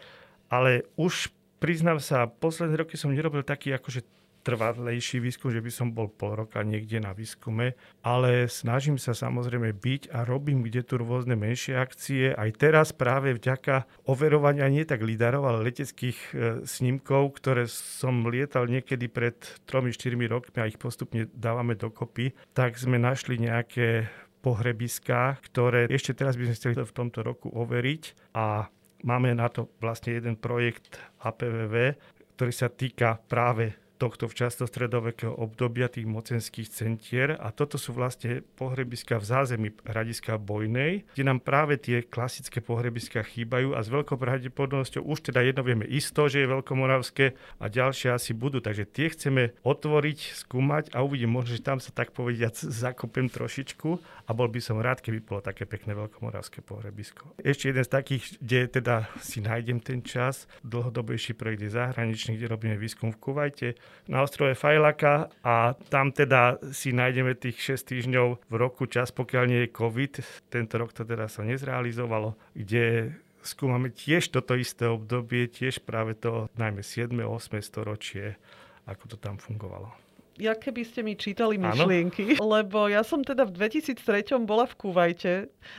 ale už priznám sa, posledné roky som nerobil taký akože trvalejší výskum, že by som bol pol roka niekde na výskume, ale snažím sa samozrejme byť a robím kde tu rôzne menšie akcie. Aj teraz práve vďaka overovania nie tak lidarov, ale leteckých e, snímkov, ktoré som lietal niekedy pred 3-4 rokmi a ich postupne dávame dokopy, tak sme našli nejaké pohrebiská, ktoré ešte teraz by sme chceli v tomto roku overiť a máme na to vlastne jeden projekt APVV, ktorý sa týka práve tohto včasno-stredovekého obdobia tých mocenských centier. A toto sú vlastne pohrebiska v zázemí hradiska Bojnej, kde nám práve tie klasické pohrebiska chýbajú a s veľkou pravdepodobnosťou už teda jedno vieme isto, že je veľkomoravské a ďalšie asi budú, takže tie chceme otvoriť, skúmať a uvidím možno, že tam sa tak povediať zakopem trošičku. A bol by som rád, keby bolo také pekné veľkomoravské pohrebisko. Ešte jeden z takých, kde teda si nájdem ten čas, dlhodobejší projekt je zahraničný, kde robíme výskum. V Kuvajte, na ostrove Fajlaka a tam teda si nájdeme tých 6 týždňov v roku čas, pokiaľ nie je COVID. Tento rok to teda sa nezrealizovalo, kde skúmame tiež toto isté obdobie, tiež práve to najmä 7. 8. storočie, ako to tam fungovalo ja keby ste mi čítali myšlienky, ano? lebo ja som teda v 2003 bola v Kuvajte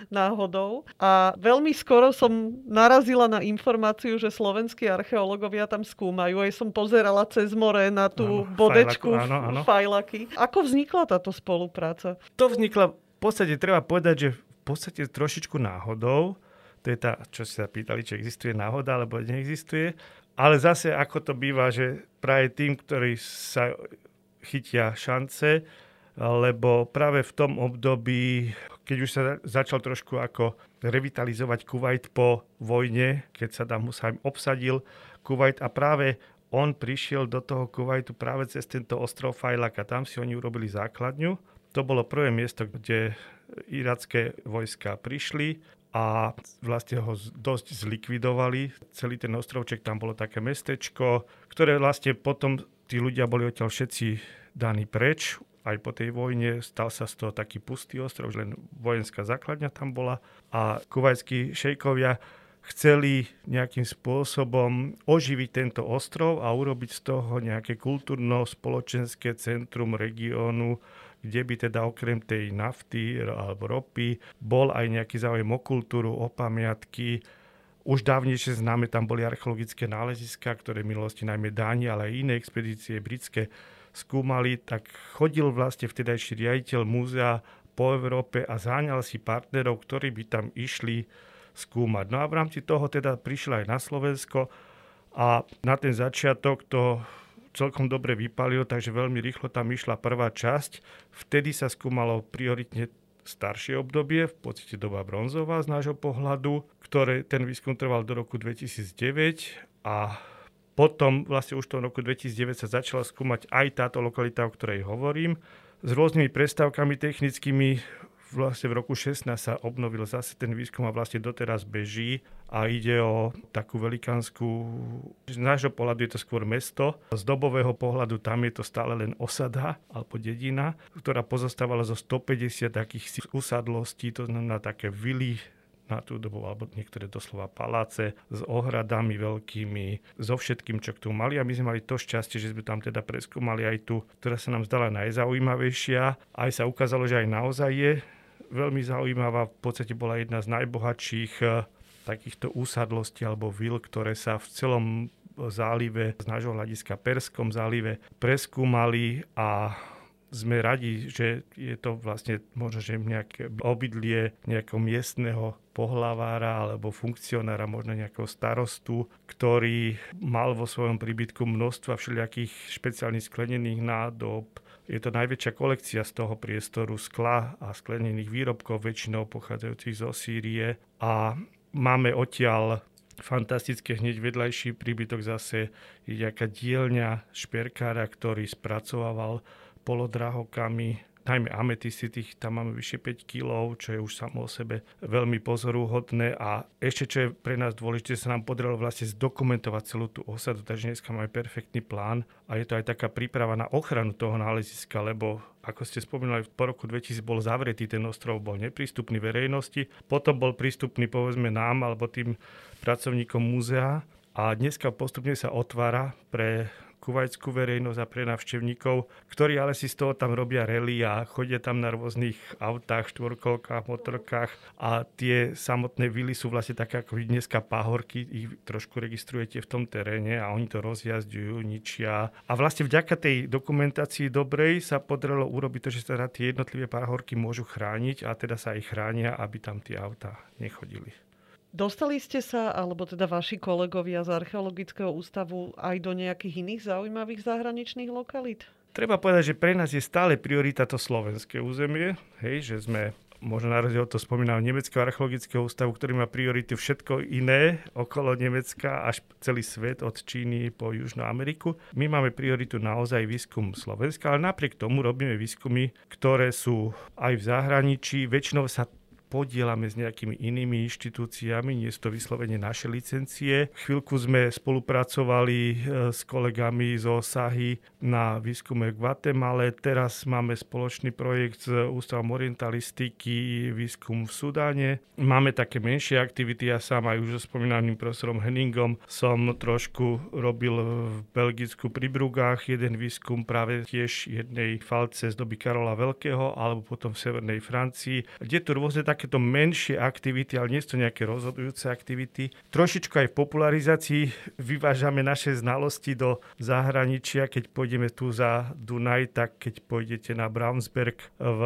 náhodou a veľmi skoro som narazila na informáciu, že slovenskí archeológovia tam skúmajú. Aj som pozerala cez more na tú ano, bodečku fajlaku, áno, áno. fajlaky. Ako vznikla táto spolupráca? To vznikla v podstate, treba povedať, že v podstate trošičku náhodou. To je tá, čo sa pýtali, či existuje náhoda, alebo neexistuje. Ale zase, ako to býva, že práve tým, ktorí sa chytia šance, lebo práve v tom období, keď už sa začal trošku ako revitalizovať Kuwait po vojne, keď sa tam Hussein obsadil Kuwait a práve on prišiel do toho Kuwaitu práve cez tento ostrov Fajlak a tam si oni urobili základňu. To bolo prvé miesto, kde iracké vojska prišli a vlastne ho dosť zlikvidovali. Celý ten ostrovček, tam bolo také mestečko, ktoré vlastne potom tí ľudia boli odtiaľ všetci daní preč, aj po tej vojne stal sa z toho taký pustý ostrov, už len vojenská základňa tam bola. A kuvajskí šejkovia chceli nejakým spôsobom oživiť tento ostrov a urobiť z toho nejaké kultúrno-spoločenské centrum regiónu, kde by teda okrem tej nafty alebo ropy bol aj nejaký záujem o kultúru, o pamiatky, už dávnejšie známe, tam boli archeologické náleziska, ktoré v minulosti najmä Dáni, ale aj iné expedície britské skúmali, tak chodil vlastne vtedajší riaditeľ múzea po Európe a záňal si partnerov, ktorí by tam išli skúmať. No a v rámci toho teda prišiel aj na Slovensko a na ten začiatok to celkom dobre vypalil, takže veľmi rýchlo tam išla prvá časť. Vtedy sa skúmalo prioritne staršie obdobie, v podstate doba bronzová z nášho pohľadu, ktoré ten výskum trval do roku 2009 a potom vlastne už v tom roku 2009 sa začala skúmať aj táto lokalita, o ktorej hovorím, s rôznymi prestávkami technickými vlastne v roku 16 sa obnovil zase ten výskum a vlastne doteraz beží a ide o takú velikánskú, z nášho pohľadu je to skôr mesto, z dobového pohľadu tam je to stále len osada alebo dedina, ktorá pozostávala zo 150 takých usadlostí, to znamená také vily, na tú dobu, alebo niektoré doslova paláce s ohradami veľkými, so všetkým, čo k tomu mali. A my sme mali to šťastie, že sme tam teda preskúmali aj tú, ktorá sa nám zdala najzaujímavejšia. Aj sa ukázalo, že aj naozaj je veľmi zaujímavá. V podstate bola jedna z najbohatších eh, takýchto úsadlostí alebo vil, ktoré sa v celom zálive, z nášho hľadiska Perskom zálive, preskúmali a sme radi, že je to vlastne možno, že nejaké obydlie nejakého miestneho pohlavára alebo funkcionára, možno nejakého starostu, ktorý mal vo svojom príbytku množstva všelijakých špeciálnych sklenených nádob, je to najväčšia kolekcia z toho priestoru skla a sklenených výrobkov, väčšinou pochádzajúcich zo Sýrie. A máme odtiaľ fantastické hneď vedľajší príbytok zase je nejaká dielňa šperkára, ktorý spracovával polodrahokami najmä ametisty, tých tam máme vyše 5 kg, čo je už samo o sebe veľmi pozorúhodné a ešte čo je pre nás dôležité, sa nám podarilo vlastne zdokumentovať celú tú osadu, takže dneska máme perfektný plán. A je to aj taká príprava na ochranu toho náleziska, lebo ako ste spomínali, po roku 2000 bol zavretý, ten ostrov bol neprístupný verejnosti, potom bol prístupný povedzme nám alebo tým pracovníkom múzea. A dneska postupne sa otvára pre kuvajskú verejnosť a pre návštevníkov, ktorí ale si z toho tam robia rally a chodia tam na rôznych autách, štvorkolkách, motorkách a tie samotné vily sú vlastne také ako dneska pahorky, ich trošku registrujete v tom teréne a oni to rozjazďujú, ničia. A vlastne vďaka tej dokumentácii dobrej sa podarilo urobiť to, že sa teda tie jednotlivé pahorky môžu chrániť a teda sa aj chránia, aby tam tie autá nechodili. Dostali ste sa, alebo teda vaši kolegovia z Archeologického ústavu aj do nejakých iných zaujímavých zahraničných lokalít? Treba povedať, že pre nás je stále priorita to slovenské územie, hej, že sme možno na rozdiel to spomínal Nemeckého archeologického ústavu, ktorý má priority všetko iné okolo Nemecka až celý svet od Číny po Južnú Ameriku. My máme prioritu naozaj výskum Slovenska, ale napriek tomu robíme výskumy, ktoré sú aj v zahraničí. Väčšinou sa podielame s nejakými inými inštitúciami, nie sú to vyslovene naše licencie. Chvíľku sme spolupracovali e, s kolegami zo Sahy na výskume v Guatemale, teraz máme spoločný projekt s Ústavom orientalistiky, výskum v Sudáne. Máme také menšie aktivity, ja sám aj už so spomínaným profesorom Henningom som trošku robil v Belgicku pri Brugách jeden výskum práve tiež jednej falce z doby Karola Veľkého alebo potom v Severnej Francii, kde tu rôzne takéto menšie aktivity, ale nie sú to nejaké rozhodujúce aktivity. Trošičku aj v popularizácii vyvážame naše znalosti do zahraničia. Keď pôjdeme tu za Dunaj, tak keď pôjdete na Brownsberg v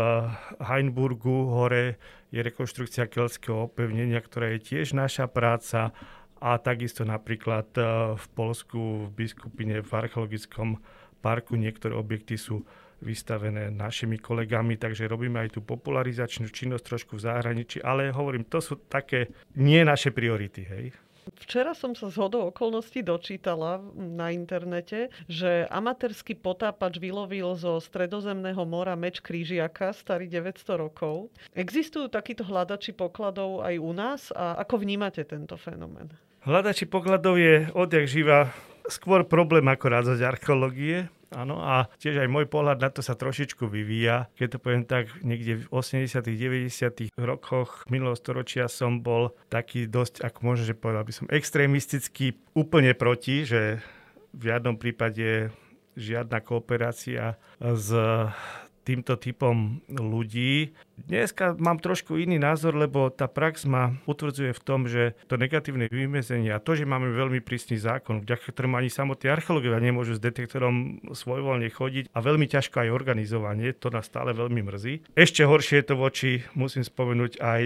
Heinburgu hore, je rekonštrukcia keľského opevnenia, ktorá je tiež naša práca a takisto napríklad e, v Polsku v biskupine v archeologickom parku niektoré objekty sú vystavené našimi kolegami, takže robíme aj tú popularizačnú činnosť trošku v zahraničí, ale hovorím, to sú také nie naše priority, hej. Včera som sa z hodou okolností dočítala na internete, že amatérsky potápač vylovil zo stredozemného mora meč krížiaka starý 900 rokov. Existujú takíto hľadači pokladov aj u nás a ako vnímate tento fenomén? Hľadači pokladov je odjak živa skôr problém ako rádzať archeológie. Áno, a tiež aj môj pohľad na to sa trošičku vyvíja. Keď to poviem tak, niekde v 80 90 rokoch minulého storočia som bol taký dosť, ako môžem, že povedal by som, extrémistický úplne proti, že v žiadnom prípade žiadna kooperácia s týmto typom ľudí. Dneska mám trošku iný názor, lebo tá prax ma utvrdzuje v tom, že to negatívne vymezenie a to, že máme veľmi prísny zákon, vďaka ktorému ani samotní archeológovia nemôžu s detektorom svojvoľne chodiť a veľmi ťažko aj organizovanie, to nás stále veľmi mrzí. Ešte horšie je to voči, musím spomenúť, aj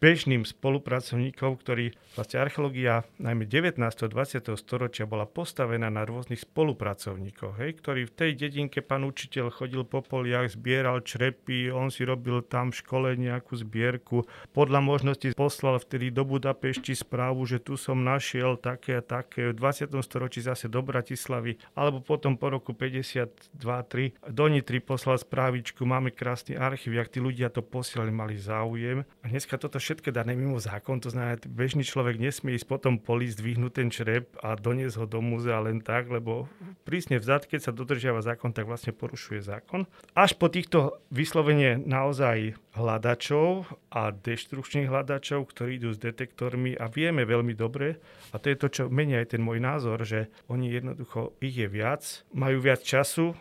bežným spolupracovníkov, ktorí vlastne archeológia najmä 19. a 20. storočia bola postavená na rôznych spolupracovníkoch, hej, ktorí v tej dedinke pán učiteľ chodil po poliach, zbieral črepy, on si robil tam v škole nejakú zbierku. Podľa možnosti poslal vtedy do Budapešti správu, že tu som našiel také a také. V 20. storočí zase do Bratislavy. Alebo potom po roku 52-3 do Nitry poslal správičku. Máme krásny archív, jak tí ľudia to posielali, mali záujem. A dneska toto všetko dané mimo zákon. To znamená, bežný človek nesmie ísť potom poli, zdvihnúť ten črep a doniesť ho do múzea len tak, lebo prísne vzad, keď sa dodržiava zákon, tak vlastne porušuje zákon. Až po týchto vyslovene naozaj hľadačov a deštrukčných hľadačov, ktorí idú s detektormi a vieme veľmi dobre, a to je to, čo menia aj ten môj názor, že oni jednoducho, ich je viac, majú viac času,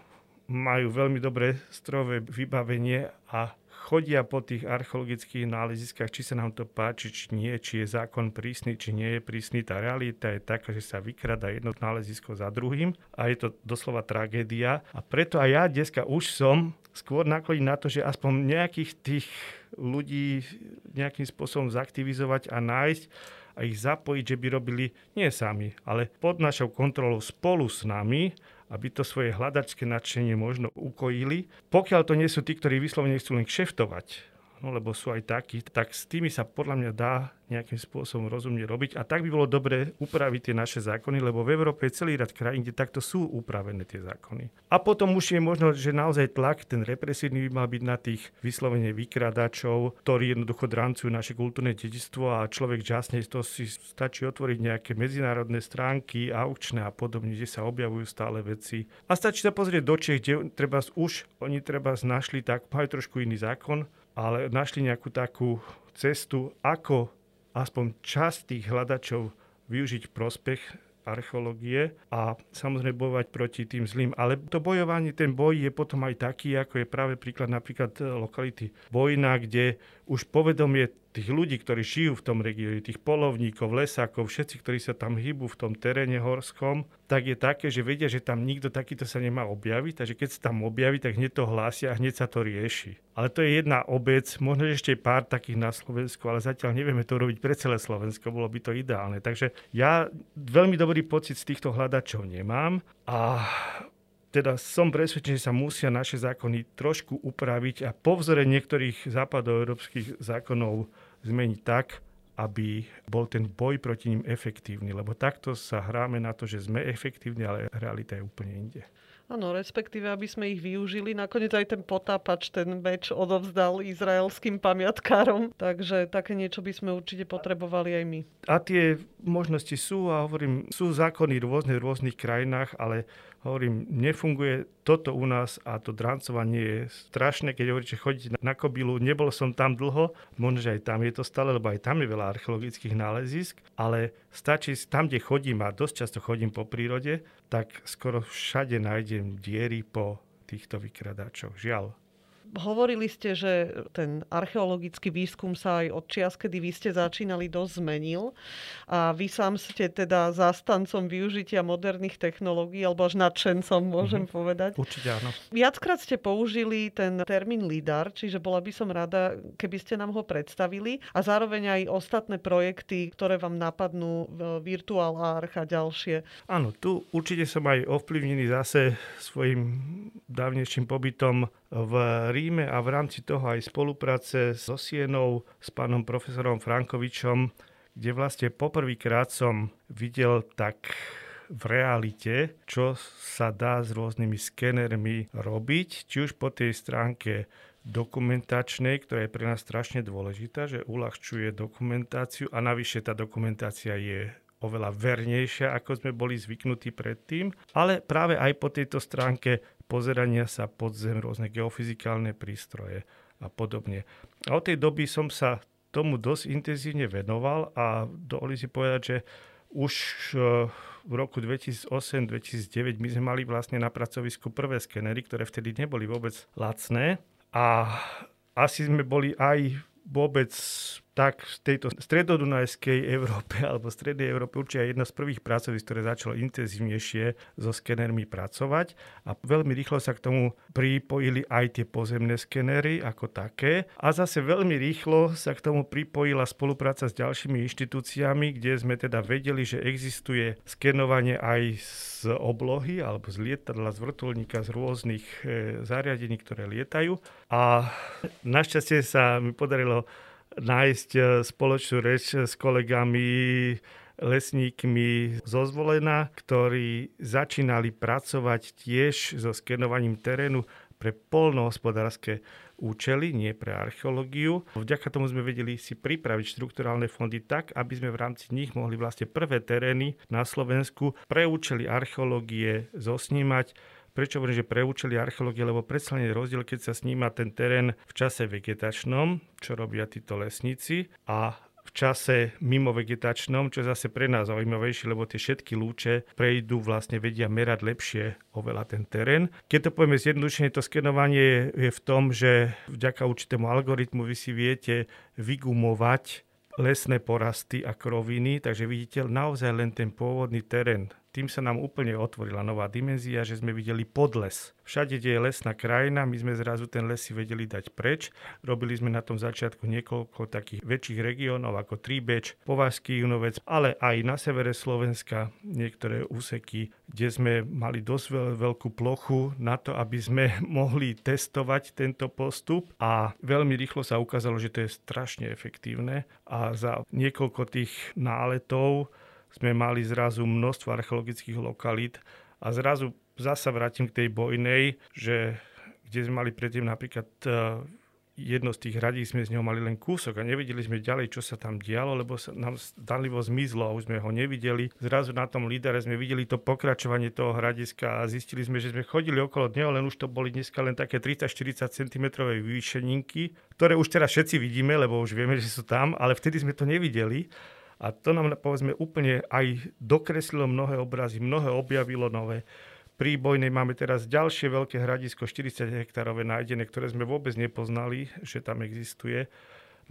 majú veľmi dobré strojové vybavenie a chodia po tých archeologických náleziskách, či sa nám to páči, či nie, či je zákon prísny, či nie je prísny. Tá realita je taká, že sa vykrada jedno nálezisko za druhým a je to doslova tragédia. A preto aj ja dneska už som skôr nakloní na to, že aspoň nejakých tých ľudí nejakým spôsobom zaktivizovať a nájsť a ich zapojiť, že by robili nie sami, ale pod našou kontrolou spolu s nami aby to svoje hľadačské nadšenie možno ukojili. Pokiaľ to nie sú tí, ktorí vyslovene chcú len kšeftovať, no lebo sú aj takí, tak s tými sa podľa mňa dá nejakým spôsobom rozumne robiť. A tak by bolo dobre upraviť tie naše zákony, lebo v Európe je celý rad krajín, kde takto sú upravené tie zákony. A potom už je možno, že naozaj tlak, ten represívny by mal byť na tých vyslovene vykradačov, ktorí jednoducho drancujú naše kultúrne dedičstvo a človek žasne to si stačí otvoriť nejaké medzinárodné stránky, aukčné a podobne, kde sa objavujú stále veci. A stačí sa pozrieť do Čech, kde treba už oni treba našli tak, majú trošku iný zákon, ale našli nejakú takú cestu, ako aspoň časť tých hľadačov využiť prospech archeológie a samozrejme bojovať proti tým zlým. Ale to bojovanie, ten boj je potom aj taký, ako je práve príklad napríklad e, lokality Vojna, kde už povedomie tých ľudí, ktorí žijú v tom regióne, tých polovníkov, lesákov, všetci, ktorí sa tam hýbu v tom teréne horskom, tak je také, že vedia, že tam nikto takýto sa nemá objaviť, takže keď sa tam objaví, tak hneď to hlásia a hneď sa to rieši. Ale to je jedna obec, možno ešte pár takých na Slovensku, ale zatiaľ nevieme to robiť pre celé Slovensko, bolo by to ideálne. Takže ja veľmi dobrý pocit z týchto hľadačov nemám a teda som presvedčený, že sa musia naše zákony trošku upraviť a po vzore niektorých západoeurópskych zákonov zmeniť tak, aby bol ten boj proti ním efektívny, lebo takto sa hráme na to, že sme efektívni, ale realita je úplne inde. Áno, respektíve, aby sme ich využili. Nakoniec aj ten potápač, ten meč odovzdal izraelským pamiatkárom. Takže také niečo by sme určite potrebovali aj my. A tie možnosti sú, a hovorím, sú zákony rôzne v rôznych krajinách, ale hovorím, nefunguje toto u nás a to drancovanie je strašné, keď hovoríte, že chodíte na Kobilu, nebol som tam dlho, možno, že aj tam je to stále, lebo aj tam je veľa archeologických nálezisk, ale stačí tam, kde chodím a dosť často chodím po prírode, tak skoro všade nájdem diery po týchto vykradačoch. Žiaľ. Hovorili ste, že ten archeologický výskum sa aj od čias, kedy vy ste začínali, dosť zmenil. A vy sám ste teda zástancom využitia moderných technológií, alebo až nadšencom, môžem mm-hmm. povedať. Určite áno. Viackrát ste použili ten termín LIDAR, čiže bola by som rada, keby ste nám ho predstavili. A zároveň aj ostatné projekty, ktoré vám napadnú, Virtual Arch a ďalšie. Áno, tu určite som aj ovplyvnený zase svojim dávnejším pobytom v Ríme a v rámci toho aj spolupráce so Sienou, s pánom profesorom Frankovičom, kde vlastne poprvýkrát som videl tak v realite, čo sa dá s rôznymi skenermi robiť, či už po tej stránke dokumentačnej, ktorá je pre nás strašne dôležitá, že uľahčuje dokumentáciu a navyše tá dokumentácia je oveľa vernejšia, ako sme boli zvyknutí predtým, ale práve aj po tejto stránke pozerania sa pod zem, rôzne geofyzikálne prístroje a podobne. A od tej doby som sa tomu dosť intenzívne venoval a dovolím si povedať, že už e, v roku 2008-2009 my sme mali vlastne na pracovisku prvé skenery, ktoré vtedy neboli vôbec lacné a asi sme boli aj vôbec tak v tejto stredodunajskej Európe alebo strednej Európe určite aj jedna z prvých pracovísk, ktoré začalo intenzívnejšie so skenermi pracovať a veľmi rýchlo sa k tomu pripojili aj tie pozemné skenery ako také. A zase veľmi rýchlo sa k tomu pripojila spolupráca s ďalšími inštitúciami, kde sme teda vedeli, že existuje skenovanie aj z oblohy alebo z lietadla, z vrtulníka, z rôznych e, zariadení, ktoré lietajú. A našťastie sa mi podarilo nájsť e, spoločnú reč s kolegami lesníkmi zo Zvolena, ktorí začínali pracovať tiež so skenovaním terénu pre polnohospodárske účely, nie pre archeológiu. Vďaka tomu sme vedeli si pripraviť štrukturálne fondy tak, aby sme v rámci nich mohli vlastne prvé terény na Slovensku pre účely archeológie zosnímať Prečo hovorím, že pre účely archeológie, lebo predsa je rozdiel, keď sa sníma ten terén v čase vegetačnom, čo robia títo lesníci, a v čase mimo vegetačnom, čo je zase pre nás zaujímavejšie, lebo tie všetky lúče prejdú, vlastne vedia merať lepšie oveľa ten terén. Keď to povieme zjednodušene, to skenovanie je v tom, že vďaka určitému algoritmu vy si viete vygumovať lesné porasty a kroviny, takže vidíte naozaj len ten pôvodný terén tým sa nám úplne otvorila nová dimenzia, že sme videli podles. Všade, kde je lesná krajina, my sme zrazu ten les si vedeli dať preč. Robili sme na tom začiatku niekoľko takých väčších regiónov ako Tríbeč, Považský Junovec, ale aj na severe Slovenska niektoré úseky, kde sme mali dosť veľkú plochu na to, aby sme mohli testovať tento postup a veľmi rýchlo sa ukázalo, že to je strašne efektívne a za niekoľko tých náletov sme mali zrazu množstvo archeologických lokalít a zrazu zasa vrátim k tej bojnej, že kde sme mali predtým napríklad e, jedno z tých hradí sme z neho mali len kúsok a nevideli sme ďalej, čo sa tam dialo, lebo sa nám zdanlivo zmizlo a už sme ho nevideli. Zrazu na tom lídere sme videli to pokračovanie toho hradiska a zistili sme, že sme chodili okolo neho, len už to boli dneska len také 30-40 cm vyvýšeninky, ktoré už teraz všetci vidíme, lebo už vieme, že sú tam, ale vtedy sme to nevideli. A to nám povedzme úplne aj dokreslilo mnohé obrazy, mnohé objavilo nové. Pri Bojnej máme teraz ďalšie veľké hradisko, 40 hektárové nájdené, ktoré sme vôbec nepoznali, že tam existuje.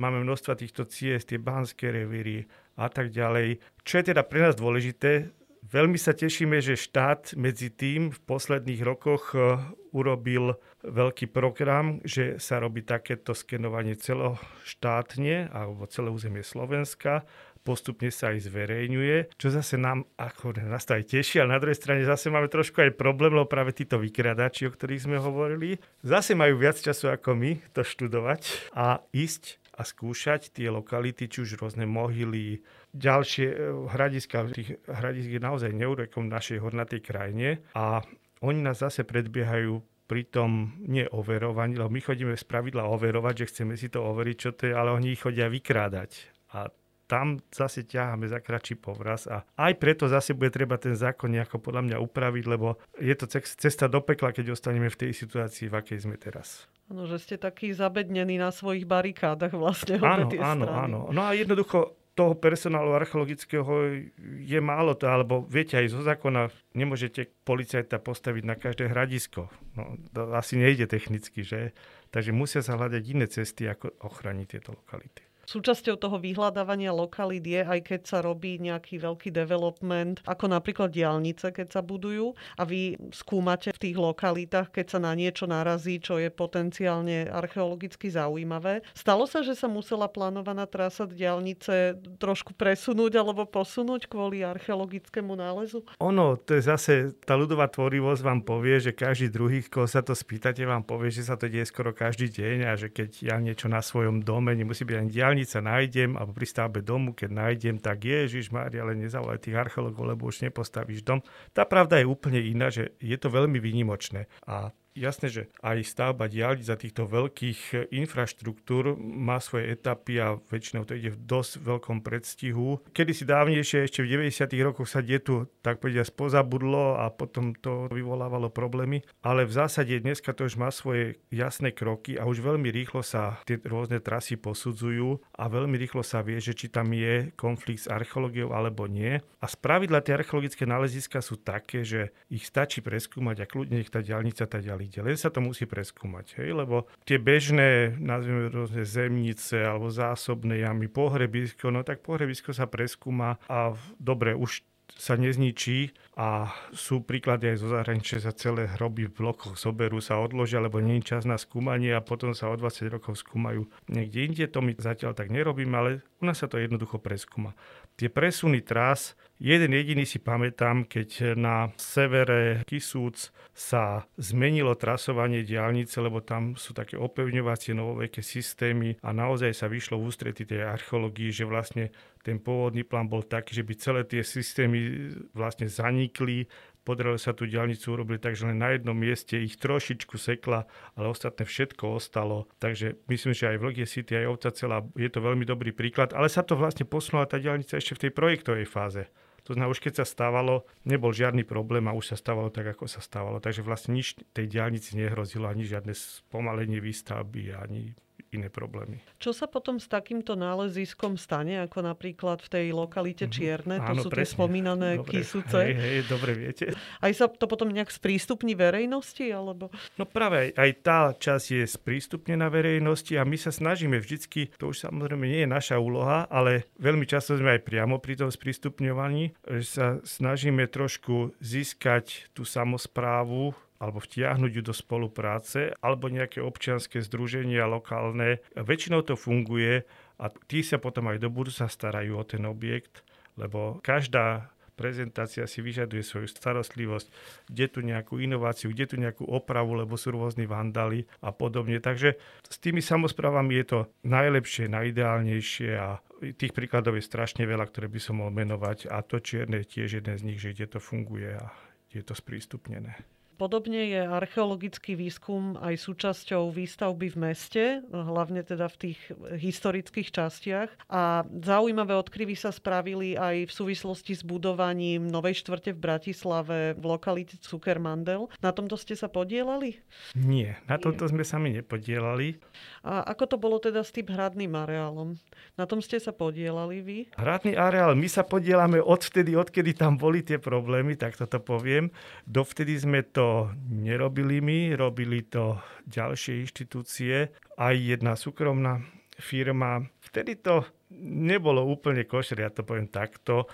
Máme množstva týchto ciest, tie Banské revíry a tak ďalej. Čo je teda pre nás dôležité, veľmi sa tešíme, že štát medzi tým v posledných rokoch e, urobil veľký program, že sa robí takéto skenovanie celoštátne alebo celé územie Slovenska. Postupne sa aj zverejňuje, čo zase nám ako nás to aj teší, ale na druhej strane zase máme trošku aj problém, lebo práve títo vykradači, o ktorých sme hovorili, zase majú viac času ako my to študovať a ísť a skúšať tie lokality, či už rôzne mohyly, ďalšie e, hradiska. Tých hradisk je naozaj neurekom v našej hornatej krajine a oni nás zase predbiehajú pri tom neoverovaní, lebo my chodíme z pravidla overovať, že chceme si to overiť, čo to je, ale oni chodia vykrádať. A tam zase ťaháme za kratší povraz a aj preto zase bude treba ten zákon nejako podľa mňa upraviť, lebo je to cesta do pekla, keď ostaneme v tej situácii, v akej sme teraz. Áno, že ste takí zabednení na svojich barikádach vlastne. Áno, tie áno, strany. áno. No a jednoducho toho personálu archeologického je málo to, alebo viete, aj zo zákona nemôžete policajta postaviť na každé hradisko. No, to asi nejde technicky, že? Takže musia sa hľadať iné cesty, ako ochraniť tieto lokality. Súčasťou toho vyhľadávania lokalít je, aj keď sa robí nejaký veľký development, ako napríklad diálnice, keď sa budujú a vy skúmate v tých lokalitách, keď sa na niečo narazí, čo je potenciálne archeologicky zaujímavé. Stalo sa, že sa musela plánovaná trasa diálnice trošku presunúť alebo posunúť kvôli archeologickému nálezu? Ono, to je zase, tá ľudová tvorivosť vám povie, že každý druhý, koho sa to spýtate, vám povie, že sa to deje skoro každý deň a že keď ja niečo na svojom dome, nemusí byť ani diálnica, diálnica nájdem, alebo pri stavbe domu, keď nájdem, tak Ježiš Mária, ale nezavolaj tých archeológov, lebo už nepostavíš dom. Tá pravda je úplne iná, že je to veľmi výnimočné. A Jasné, že aj stavba diálnic za týchto veľkých infraštruktúr má svoje etapy a väčšinou to ide v dosť veľkom predstihu. Kedy si dávnejšie, ešte v 90. rokoch sa tu tak povediať pozabudlo a potom to vyvolávalo problémy, ale v zásade dneska to už má svoje jasné kroky a už veľmi rýchlo sa tie rôzne trasy posudzujú a veľmi rýchlo sa vie, že či tam je konflikt s archeológiou alebo nie. A spravidla tie archeologické náleziska sú také, že ich stačí preskúmať a kľudne nech tá diálnica tá ďalej ide. Len sa to musí preskúmať, hej? lebo tie bežné, nazvime rôzne zemnice alebo zásobné jamy, pohrebisko, no tak pohrebisko sa preskúma a dobre, už sa nezničí a sú príklady aj zo zahraničia, sa celé hroby v blokoch zoberú, sa odložia, lebo nie je čas na skúmanie a potom sa o 20 rokov skúmajú niekde inde. To my zatiaľ tak nerobíme, ale u nás sa to jednoducho preskúma. Tie presuny trás Jeden jediný si pamätám, keď na severe Kisúc sa zmenilo trasovanie diálnice, lebo tam sú také opevňovacie novoveké systémy a naozaj sa vyšlo v ústretí tej archeológii, že vlastne ten pôvodný plán bol taký, že by celé tie systémy vlastne zanikli, podarilo sa tú diálnicu urobiť tak, že len na jednom mieste ich trošičku sekla, ale ostatné všetko ostalo. Takže myslím, že aj v Logie City, aj Ovca celá, je to veľmi dobrý príklad, ale sa to vlastne posunula tá diálnica ešte v tej projektovej fáze. To znamená, už keď sa stávalo, nebol žiadny problém a už sa stávalo tak, ako sa stávalo. Takže vlastne nič tej diálnici nehrozilo, ani žiadne spomalenie výstavby, ani iné problémy. Čo sa potom s takýmto náleziskom stane, ako napríklad v tej lokalite mhm. Čierne? Mm-hmm. To Áno, sú presne. tie spomínané dobre, kysuce. Hej, hej, dobre viete. Aj sa to potom nejak sprístupní verejnosti? Alebo... No práve aj tá časť je sprístupnená verejnosti a my sa snažíme vždycky, to už samozrejme nie je naša úloha, ale veľmi často sme aj priamo pri tom sprístupňovaní, že sa snažíme trošku získať tú samozprávu alebo vtiahnuť ju do spolupráce, alebo nejaké občianske združenia lokálne. Väčšinou to funguje a tí sa potom aj do budúca starajú o ten objekt, lebo každá prezentácia si vyžaduje svoju starostlivosť, kde tu nejakú inováciu, kde tu nejakú opravu, lebo sú rôzni vandály a podobne. Takže s tými samozprávami je to najlepšie, najideálnejšie a tých príkladov je strašne veľa, ktoré by som mohol menovať a to čierne je tiež jeden z nich, že kde to funguje a je to sprístupnené. Podobne je archeologický výskum aj súčasťou výstavby v meste, hlavne teda v tých historických častiach. A zaujímavé odkryvy sa spravili aj v súvislosti s budovaním novej štvrte v Bratislave v lokalite Cukermandel. Na tomto ste sa podielali? Nie, na tomto Nie. sme sami nepodielali. A ako to bolo teda s tým hradným areálom? Na tom ste sa podielali vy? Hradný areál, my sa podielame odvtedy, odkedy tam boli tie problémy, tak toto poviem. Dovtedy sme to nerobili my, robili to ďalšie inštitúcie, aj jedna súkromná firma. Vtedy to nebolo úplne košer, ja to poviem takto,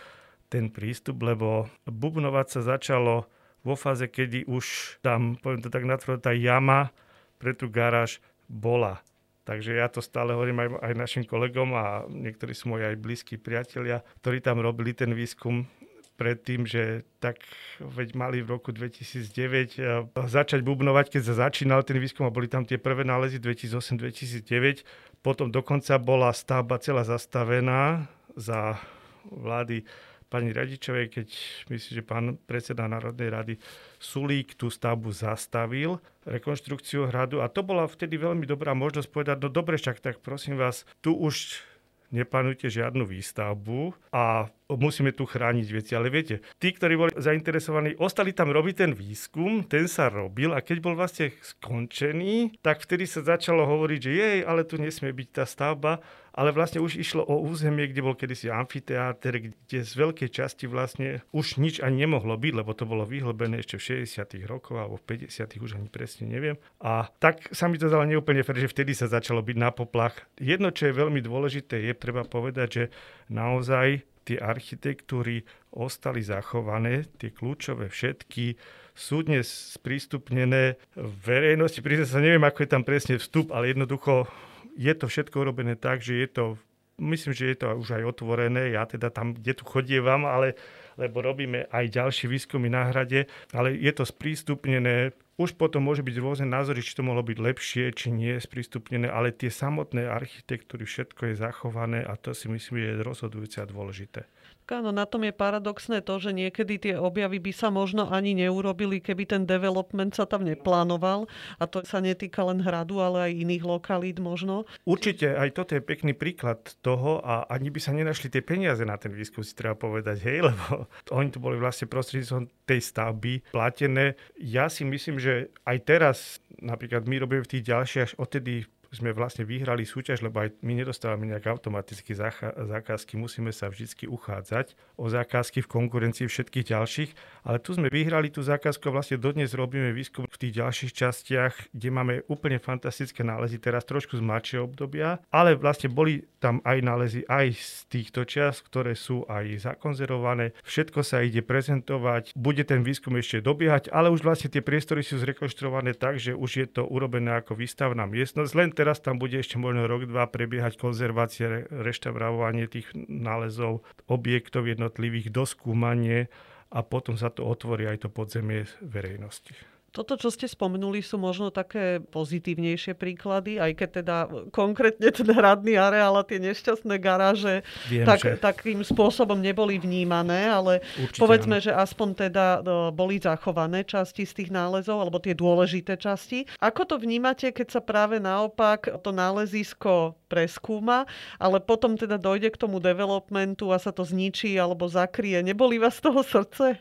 ten prístup, lebo bubnovať sa začalo vo fáze, kedy už tam, poviem to tak natvrdo, tá jama pre tú garáž bola. Takže ja to stále hovorím aj, aj našim kolegom a niektorí sú moji aj blízki priatelia, ktorí tam robili ten výskum predtým, že tak veď mali v roku 2009 eh, začať bubnovať, keď sa začínal ten výskum a boli tam tie prvé nálezy 2008-2009. Potom dokonca bola stavba celá zastavená za vlády pani Radičovej, keď myslím, že pán predseda Národnej rady Sulík tú stavbu zastavil, rekonštrukciu hradu a to bola vtedy veľmi dobrá možnosť povedať, no dobre, však tak prosím vás, tu už neplánujte žiadnu výstavbu a musíme tu chrániť veci. Ale viete, tí, ktorí boli zainteresovaní, ostali tam robiť ten výskum, ten sa robil a keď bol vlastne skončený, tak vtedy sa začalo hovoriť, že jej, ale tu nesmie byť tá stavba ale vlastne už išlo o územie, kde bol kedysi amfiteáter, kde z veľkej časti vlastne už nič ani nemohlo byť, lebo to bolo vyhlbené ešte v 60. rokoch alebo v 50. už ani presne neviem. A tak sa mi to zdalo neúplne fér, že vtedy sa začalo byť na poplach. Jedno, čo je veľmi dôležité, je treba povedať, že naozaj tie architektúry ostali zachované, tie kľúčové všetky, sú dnes sprístupnené verejnosti. Priznám sa, neviem, ako je tam presne vstup, ale jednoducho je to všetko urobené tak, že je to, myslím, že je to už aj otvorené, ja teda tam, kde tu chodievam, ale lebo robíme aj ďalšie výskumy na hrade, ale je to sprístupnené už potom môže byť rôzne názory, či to mohlo byť lepšie, či nie sprístupnené, ale tie samotné architektúry, všetko je zachované a to si myslím, že je rozhodujúce a dôležité. Áno, na tom je paradoxné to, že niekedy tie objavy by sa možno ani neurobili, keby ten development sa tam neplánoval. A to sa netýka len hradu, ale aj iných lokalít možno. Určite, aj toto je pekný príklad toho a ani by sa nenašli tie peniaze na ten výskum, si treba povedať, hej, lebo oni tu boli vlastne prostredníctvom tej stavby platené. Ja si myslím, že aj teraz, napríklad my robíme v tých ďalších, až odtedy sme vlastne vyhrali súťaž, lebo aj my nedostávame nejaké automaticky zákazky, musíme sa vždy uchádzať o zákazky v konkurencii všetkých ďalších, ale tu sme vyhrali tú zákazku a vlastne dodnes robíme výskum v tých ďalších častiach, kde máme úplne fantastické nálezy, teraz trošku z mladšieho obdobia, ale vlastne boli tam aj nálezy aj z týchto čas, ktoré sú aj zakonzervované. Všetko sa ide prezentovať, bude ten výskum ešte dobiehať, ale už vlastne tie priestory sú zrekonštruované tak, že už je to urobené ako výstavná miestnosť, len teraz tam bude ešte možno rok, dva prebiehať konzervácie, reštaurovanie tých nálezov, objektov jednotlivých, doskúmanie a potom sa to otvorí aj to podzemie verejnosti. Toto, čo ste spomenuli, sú možno také pozitívnejšie príklady, aj keď teda konkrétne ten hradný areál a tie nešťastné garáže Viem, tak, že... takým spôsobom neboli vnímané, ale Určite povedzme, áno. že aspoň teda e, boli zachované časti z tých nálezov, alebo tie dôležité časti. Ako to vnímate, keď sa práve naopak to nálezisko preskúma, ale potom teda dojde k tomu developmentu a sa to zničí alebo zakrie. Neboli vás z toho srdce?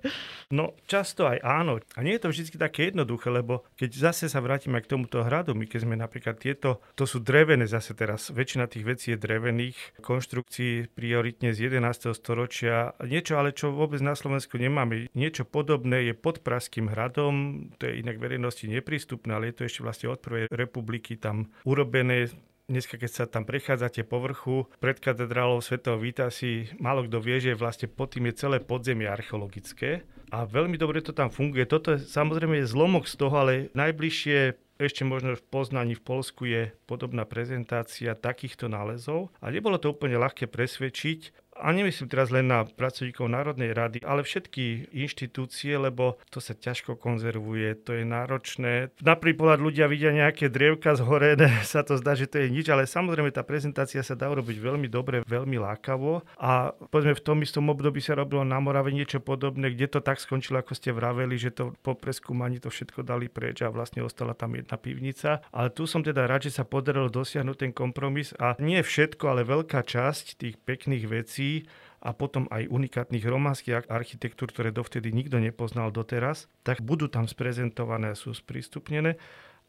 No často aj áno. A nie je to vždy také jednoduché, lebo keď zase sa vrátime k tomuto hradu, my keď sme napríklad tieto, to sú drevené zase teraz, väčšina tých vecí je drevených konštrukcií prioritne z 11. storočia. Niečo ale, čo vôbec na Slovensku nemáme. Niečo podobné je pod Praským hradom, to je inak verejnosti neprístupné, ale je to ešte vlastne od prvej republiky tam urobené dneska, keď sa tam prechádzate po vrchu pred katedrálou svätého Víta, si málo kto vie, že vlastne pod tým je celé podzemie archeologické a veľmi dobre to tam funguje. Toto je, samozrejme je zlomok z toho, ale najbližšie ešte možno v Poznaní v Polsku je podobná prezentácia takýchto nálezov a nebolo to úplne ľahké presvedčiť a nemyslím teraz len na pracovníkov Národnej rady, ale všetky inštitúcie, lebo to sa ťažko konzervuje, to je náročné. Na pohľad ľudia vidia nejaké drievka zhorené, sa to zdá, že to je nič, ale samozrejme tá prezentácia sa dá urobiť veľmi dobre, veľmi lákavo a povedzme v tom istom období sa robilo na Morave niečo podobné, kde to tak skončilo, ako ste vraveli, že to po preskúmaní to všetko dali preč a vlastne ostala tam jedna pivnica. Ale tu som teda rád, že sa podarilo dosiahnuť ten kompromis a nie všetko, ale veľká časť tých pekných vecí a potom aj unikátnych románskych architektúr, ktoré dovtedy nikto nepoznal doteraz, tak budú tam sprezentované a sú sprístupnené.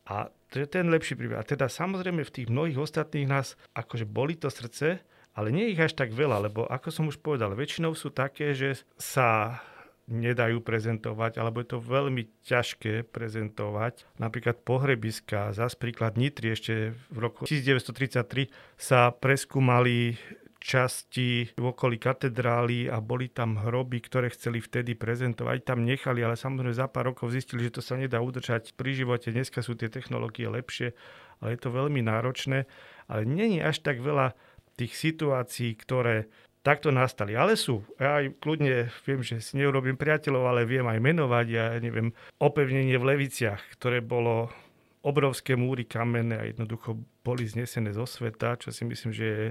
A to je ten lepší príbeh. A teda samozrejme v tých mnohých ostatných nás, akože boli to srdce, ale nie ich až tak veľa, lebo ako som už povedal, väčšinou sú také, že sa nedajú prezentovať, alebo je to veľmi ťažké prezentovať. Napríklad pohrebiska, zás príklad Nitry ešte v roku 1933 sa preskúmali časti v okolí katedrály a boli tam hroby, ktoré chceli vtedy prezentovať. Tam nechali, ale samozrejme za pár rokov zistili, že to sa nedá udržať pri živote. Dneska sú tie technológie lepšie, ale je to veľmi náročné. Ale není až tak veľa tých situácií, ktoré takto nastali. Ale sú. Ja aj kľudne viem, že si neurobím priateľov, ale viem aj menovať. Ja neviem, opevnenie v Leviciach, ktoré bolo obrovské múry kamenné a jednoducho boli znesené zo sveta, čo si myslím, že je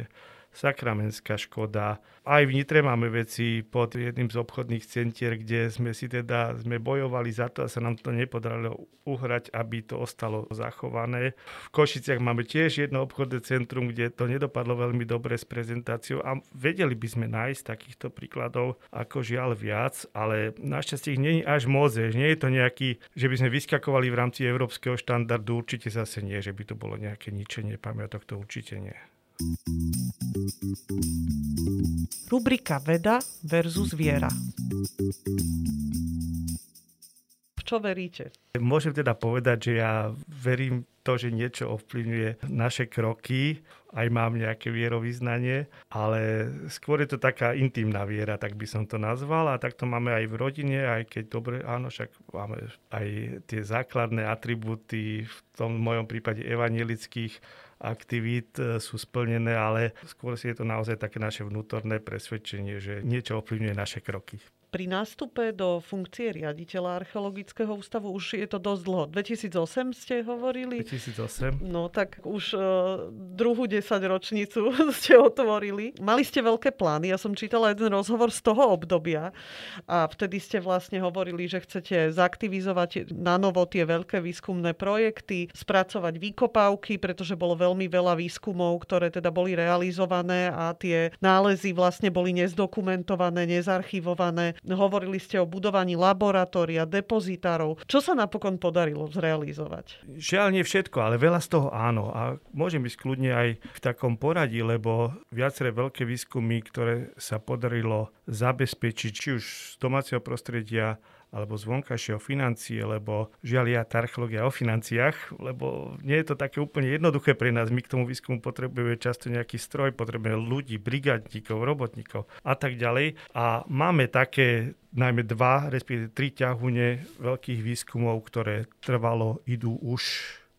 sakramenská škoda. Aj v Nitre máme veci pod jedným z obchodných centier, kde sme si teda sme bojovali za to a sa nám to nepodarilo uhrať, aby to ostalo zachované. V Košiciach máme tiež jedno obchodné centrum, kde to nedopadlo veľmi dobre s prezentáciou a vedeli by sme nájsť takýchto príkladov ako žiaľ viac, ale našťastie ich je až moc, nie je to nejaký, že by sme vyskakovali v rámci európskeho štandardu, určite zase nie, že by to bolo nejaké ničenie pamiatok, to určite nie. Rubrika Veda versus viera. V čo veríte? Môžem teda povedať, že ja verím to, že niečo ovplyvňuje naše kroky, aj mám nejaké vierovýznanie, ale skôr je to taká intimná viera, tak by som to nazval a tak to máme aj v rodine, aj keď dobre, áno, však máme aj tie základné atribúty, v tom mojom prípade evangelických aktivít e, sú splnené, ale skôr si je to naozaj také naše vnútorné presvedčenie, že niečo ovplyvňuje naše kroky pri nástupe do funkcie riaditeľa archeologického ústavu už je to dosť dlho. 2008 ste hovorili? 2008. No tak už uh, druhú desaťročnicu ste otvorili. Mali ste veľké plány. Ja som čítala jeden rozhovor z toho obdobia a vtedy ste vlastne hovorili, že chcete zaktivizovať na novo tie veľké výskumné projekty, spracovať výkopávky, pretože bolo veľmi veľa výskumov, ktoré teda boli realizované a tie nálezy vlastne boli nezdokumentované, nezarchivované Hovorili ste o budovaní laboratória, depozitárov. Čo sa napokon podarilo zrealizovať? Žiaľ nie všetko, ale veľa z toho áno. A môžem ísť kľudne aj v takom poradí, lebo viaceré veľké výskumy, ktoré sa podarilo zabezpečiť, či už z domáceho prostredia, alebo z vonkajšieho financie, lebo žiaľ ja tá archeológia o financiách, lebo nie je to také úplne jednoduché pre nás. My k tomu výskumu potrebujeme často nejaký stroj, potrebujeme ľudí, brigádnikov, robotníkov a tak ďalej. A máme také najmä dva, respektíve tri ťahune veľkých výskumov, ktoré trvalo, idú už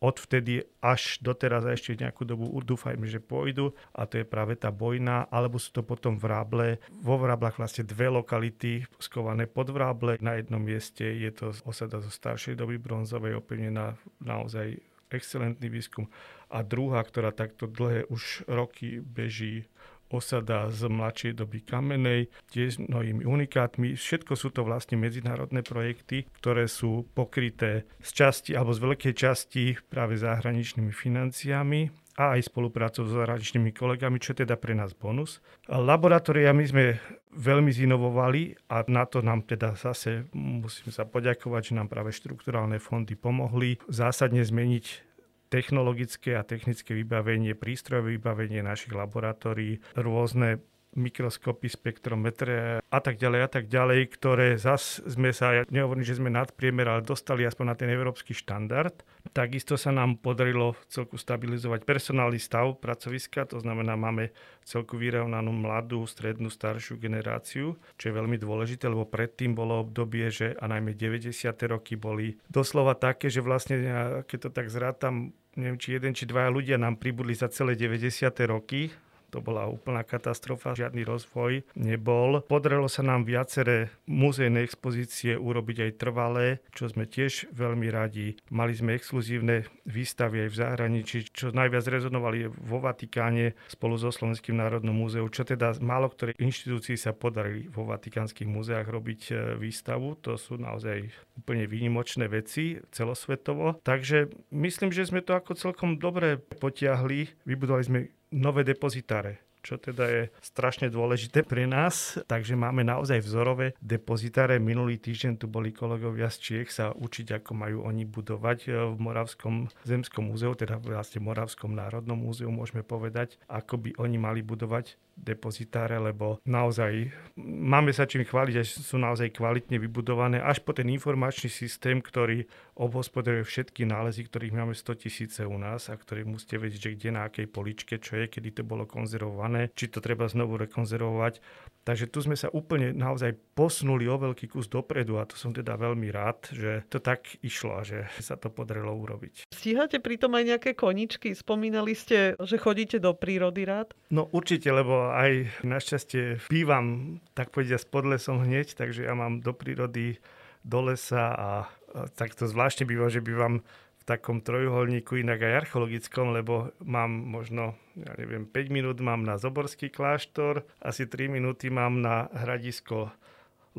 odvtedy až doteraz a ešte nejakú dobu dúfajme, že pôjdu a to je práve tá bojna, alebo sú to potom vráble. Vo vráblach vlastne dve lokality skované pod vráble. Na jednom mieste je to osada zo staršej doby bronzovej, opevnená naozaj excelentný výskum. A druhá, ktorá takto dlhé už roky beží osada z mladšej doby kamenej, tiež mnohými unikátmi. Všetko sú to vlastne medzinárodné projekty, ktoré sú pokryté z časti alebo z veľkej časti práve zahraničnými financiami a aj spoluprácou s zahraničnými kolegami, čo je teda pre nás bonus. Laboratória my sme veľmi zinovovali a na to nám teda zase musím sa poďakovať, že nám práve štrukturálne fondy pomohli zásadne zmeniť technologické a technické vybavenie, prístrojové vybavenie našich laboratórií, rôzne mikroskopy, spektrometre a tak ďalej a tak ďalej, ktoré zas sme sa, ja nehovorím, že sme nadpriemer, ale dostali aspoň na ten európsky štandard. Takisto sa nám podarilo celku stabilizovať personálny stav pracoviska, to znamená, máme celku vyrovnanú mladú, strednú, staršiu generáciu, čo je veľmi dôležité, lebo predtým bolo obdobie, že a najmä 90. roky boli doslova také, že vlastne, keď to tak zrátam, neviem, či jeden, či dvaja ľudia nám pribudli za celé 90. roky, to bola úplná katastrofa, žiadny rozvoj nebol. Podarilo sa nám viaceré muzejné expozície urobiť aj trvalé, čo sme tiež veľmi radi. Mali sme exkluzívne výstavy aj v zahraničí, čo najviac rezonovali vo Vatikáne spolu so Slovenským národným múzeum, čo teda málo ktoré inštitúcii sa podarili vo vatikánskych múzeách robiť e, výstavu. To sú naozaj úplne výnimočné veci celosvetovo. Takže myslím, že sme to ako celkom dobre potiahli. Vybudovali sme nové depozitáre čo teda je strašne dôležité pre nás. Takže máme naozaj vzorové depozitáre. Minulý týždeň tu boli kolegovia z Čiech sa učiť, ako majú oni budovať e, v Moravskom zemskom múzeu, teda vlastne Moravskom národnom múzeu, môžeme povedať, ako by oni mali budovať depozitáre, lebo naozaj máme sa čím chváliť, že sú naozaj kvalitne vybudované, až po ten informačný systém, ktorý obhospodaruje všetky nálezy, ktorých máme 100 tisíce u nás a ktorých musíte vedieť, že kde na akej poličke, čo je, kedy to bolo konzervované, či to treba znovu rekonzervovať. Takže tu sme sa úplne naozaj posunuli o veľký kus dopredu a to som teda veľmi rád, že to tak išlo a že sa to podarilo urobiť. Stíhate pritom aj nejaké koničky? Spomínali ste, že chodíte do prírody rád? No určite, lebo aj našťastie bývam, tak povediať, pod lesom hneď, takže ja mám do prírody do lesa a tak to zvláštne býva, že bývam takom trojuholníku, inak aj archeologickom, lebo mám možno, ja neviem, 5 minút mám na Zoborský kláštor, asi 3 minúty mám na hradisko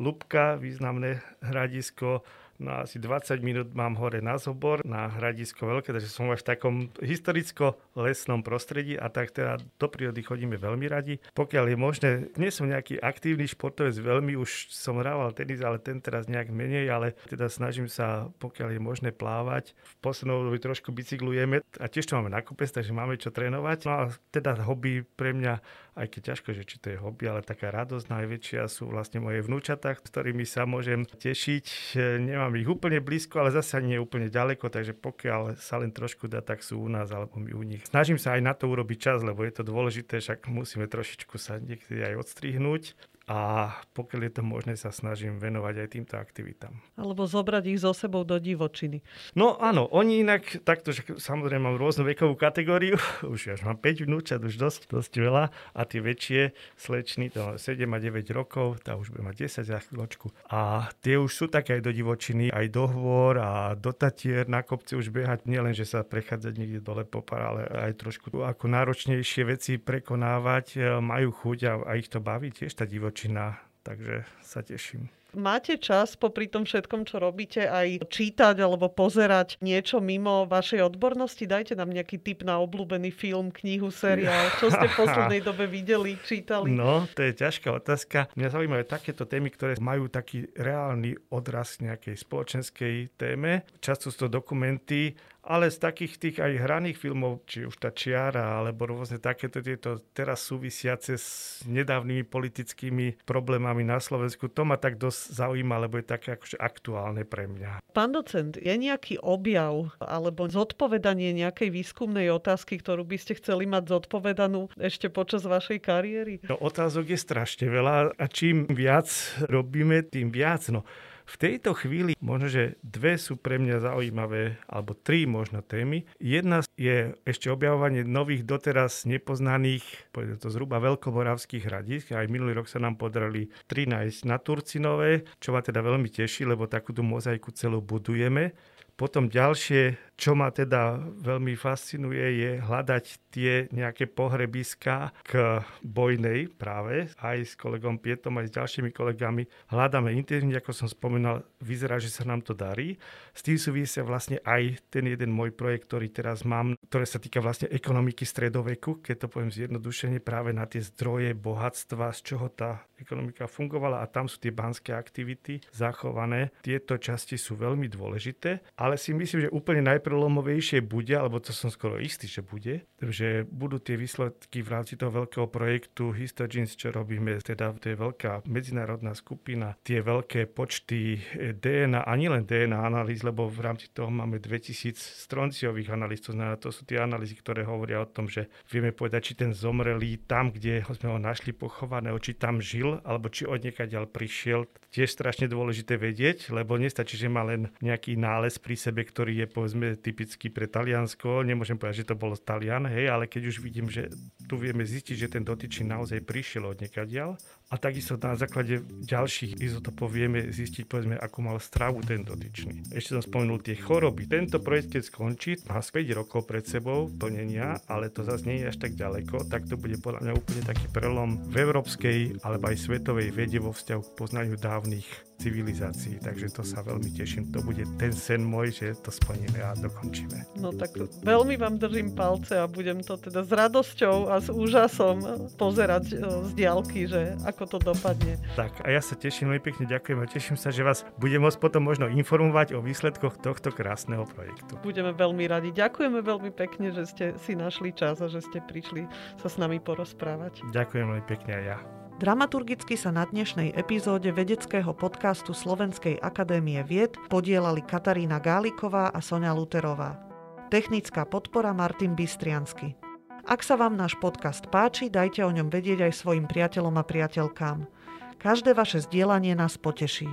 Lubka, významné hradisko, No asi 20 minút mám hore na Zobor, na hradisko veľké, takže som až v takom historicko-lesnom prostredí a tak teda do prírody chodíme veľmi radi. Pokiaľ je možné, nie som nejaký aktívny športovec, veľmi už som hrával tenis, ale ten teraz nejak menej, ale teda snažím sa, pokiaľ je možné plávať. V poslednom období trošku bicyklujeme a tiež to máme na kopec, takže máme čo trénovať. No a teda hobby pre mňa aj keď ťažko, že či to je hobby, ale taká radosť najväčšia sú vlastne moje vnúčatá, ktorými sa môžem tešiť. Nemám ich úplne blízko, ale zase nie úplne ďaleko, takže pokiaľ sa len trošku dá, tak sú u nás alebo my u nich. Snažím sa aj na to urobiť čas, lebo je to dôležité, však musíme trošičku sa niekedy aj odstrihnúť a pokiaľ je to možné, sa snažím venovať aj týmto aktivitám. Alebo zobrať ich so sebou do divočiny. No áno, oni inak, takto, že samozrejme mám rôznu vekovú kategóriu, už až mám 5 vnúčat, už dosť, dosť veľa a tie väčšie slečny, to 7 a 9 rokov, tá už bude mať 10 za chvíľočku. A tie už sú také aj do divočiny, aj do hôr a do tatier na kopci už behať, nielen, že sa prechádzať niekde dole popar, ale aj trošku ako náročnejšie veci prekonávať, e, majú chuť a, a ich to baví tiež tá divočina divočina, takže sa teším. Máte čas popri tom všetkom, čo robíte, aj čítať alebo pozerať niečo mimo vašej odbornosti? Dajte nám nejaký tip na obľúbený film, knihu, seriál. Čo ste v poslednej dobe videli, čítali? No, to je ťažká otázka. Mňa zaujímajú takéto témy, ktoré majú taký reálny odraz nejakej spoločenskej téme. Často sú to dokumenty ale z takých tých aj hraných filmov, či už tá čiara, alebo rôzne takéto tieto teraz súvisiace s nedávnymi politickými problémami na Slovensku, to ma tak dosť zaujíma, lebo je také akože aktuálne pre mňa. Pán docent, je nejaký objav alebo zodpovedanie nejakej výskumnej otázky, ktorú by ste chceli mať zodpovedanú ešte počas vašej kariéry? No, otázok je strašne veľa a čím viac robíme, tým viac. No, v tejto chvíli možno, že dve sú pre mňa zaujímavé, alebo tri možno témy. Jedna je ešte objavovanie nových doteraz nepoznaných, povedzme to zhruba veľkomoravských hradísk. Aj minulý rok sa nám podarili tri nájsť na Turcinové, čo ma teda veľmi teší, lebo takúto mozaiku celú budujeme. Potom ďalšie, čo ma teda veľmi fascinuje, je hľadať tie nejaké pohrebiska k bojnej práve. Aj s kolegom Pietom, aj s ďalšími kolegami hľadáme intenzívne, ako som spomínal, vyzerá, že sa nám to darí. S tým súvisia vlastne aj ten jeden môj projekt, ktorý teraz mám, ktoré sa týka vlastne ekonomiky stredoveku, keď to poviem zjednodušene, práve na tie zdroje bohatstva, z čoho tá ekonomika fungovala a tam sú tie banské aktivity zachované. Tieto časti sú veľmi dôležité, ale si myslím, že úplne najprelomovejšie bude, alebo to som skoro istý, že bude, že budú tie výsledky v rámci toho veľkého projektu Histogens, čo robíme, teda to je veľká medzinárodná skupina, tie veľké počty DNA, a nielen DNA analýz, lebo v rámci toho máme 2000 stronciových analýz, to znamená, to sú tie analýzy, ktoré hovoria o tom, že vieme povedať, či ten zomrelý tam, kde sme ho našli pochovaného, či tam žil, alebo či od ďal prišiel. Tiež strašne dôležité vedieť, lebo nestačí, že má len nejaký nález pri sebe, ktorý je povedzme typický pre Taliansko. Nemôžem povedať, že to bolo Talian, hej, ale keď už vidím, že tu vieme zistiť, že ten dotyčný naozaj prišiel od niekadiaľ a takisto na základe ďalších izotopov vieme zistiť, povedzme, akú mal stravu ten dotyčný. Ešte som spomenul tie choroby. Tento projekt, keď skončí, má 5 rokov pred sebou plnenia, ale to zase nie je až tak ďaleko, tak to bude podľa mňa úplne taký prelom v európskej alebo aj svetovej vede vo vzťahu k poznaniu dávnych civilizácií. Takže to sa veľmi teším. To bude ten sen môj, že to splníme a dokončíme. No tak veľmi vám držím palce a budem to teda s radosťou a s úžasom pozerať e, z diálky, že ako to dopadne. Tak a ja sa teším, veľmi pekne ďakujem a teším sa, že vás budem môcť potom možno informovať o výsledkoch tohto krásneho projektu. Budeme veľmi radi. Ďakujeme veľmi pekne, že ste si našli čas a že ste prišli sa s nami porozprávať. Ďakujem veľmi pekne aj ja. Dramaturgicky sa na dnešnej epizóde vedeckého podcastu Slovenskej akadémie vied podielali Katarína Gáliková a Sonia Luterová. Technická podpora Martin Bystriansky. Ak sa vám náš podcast páči, dajte o ňom vedieť aj svojim priateľom a priateľkám. Každé vaše zdieľanie nás poteší.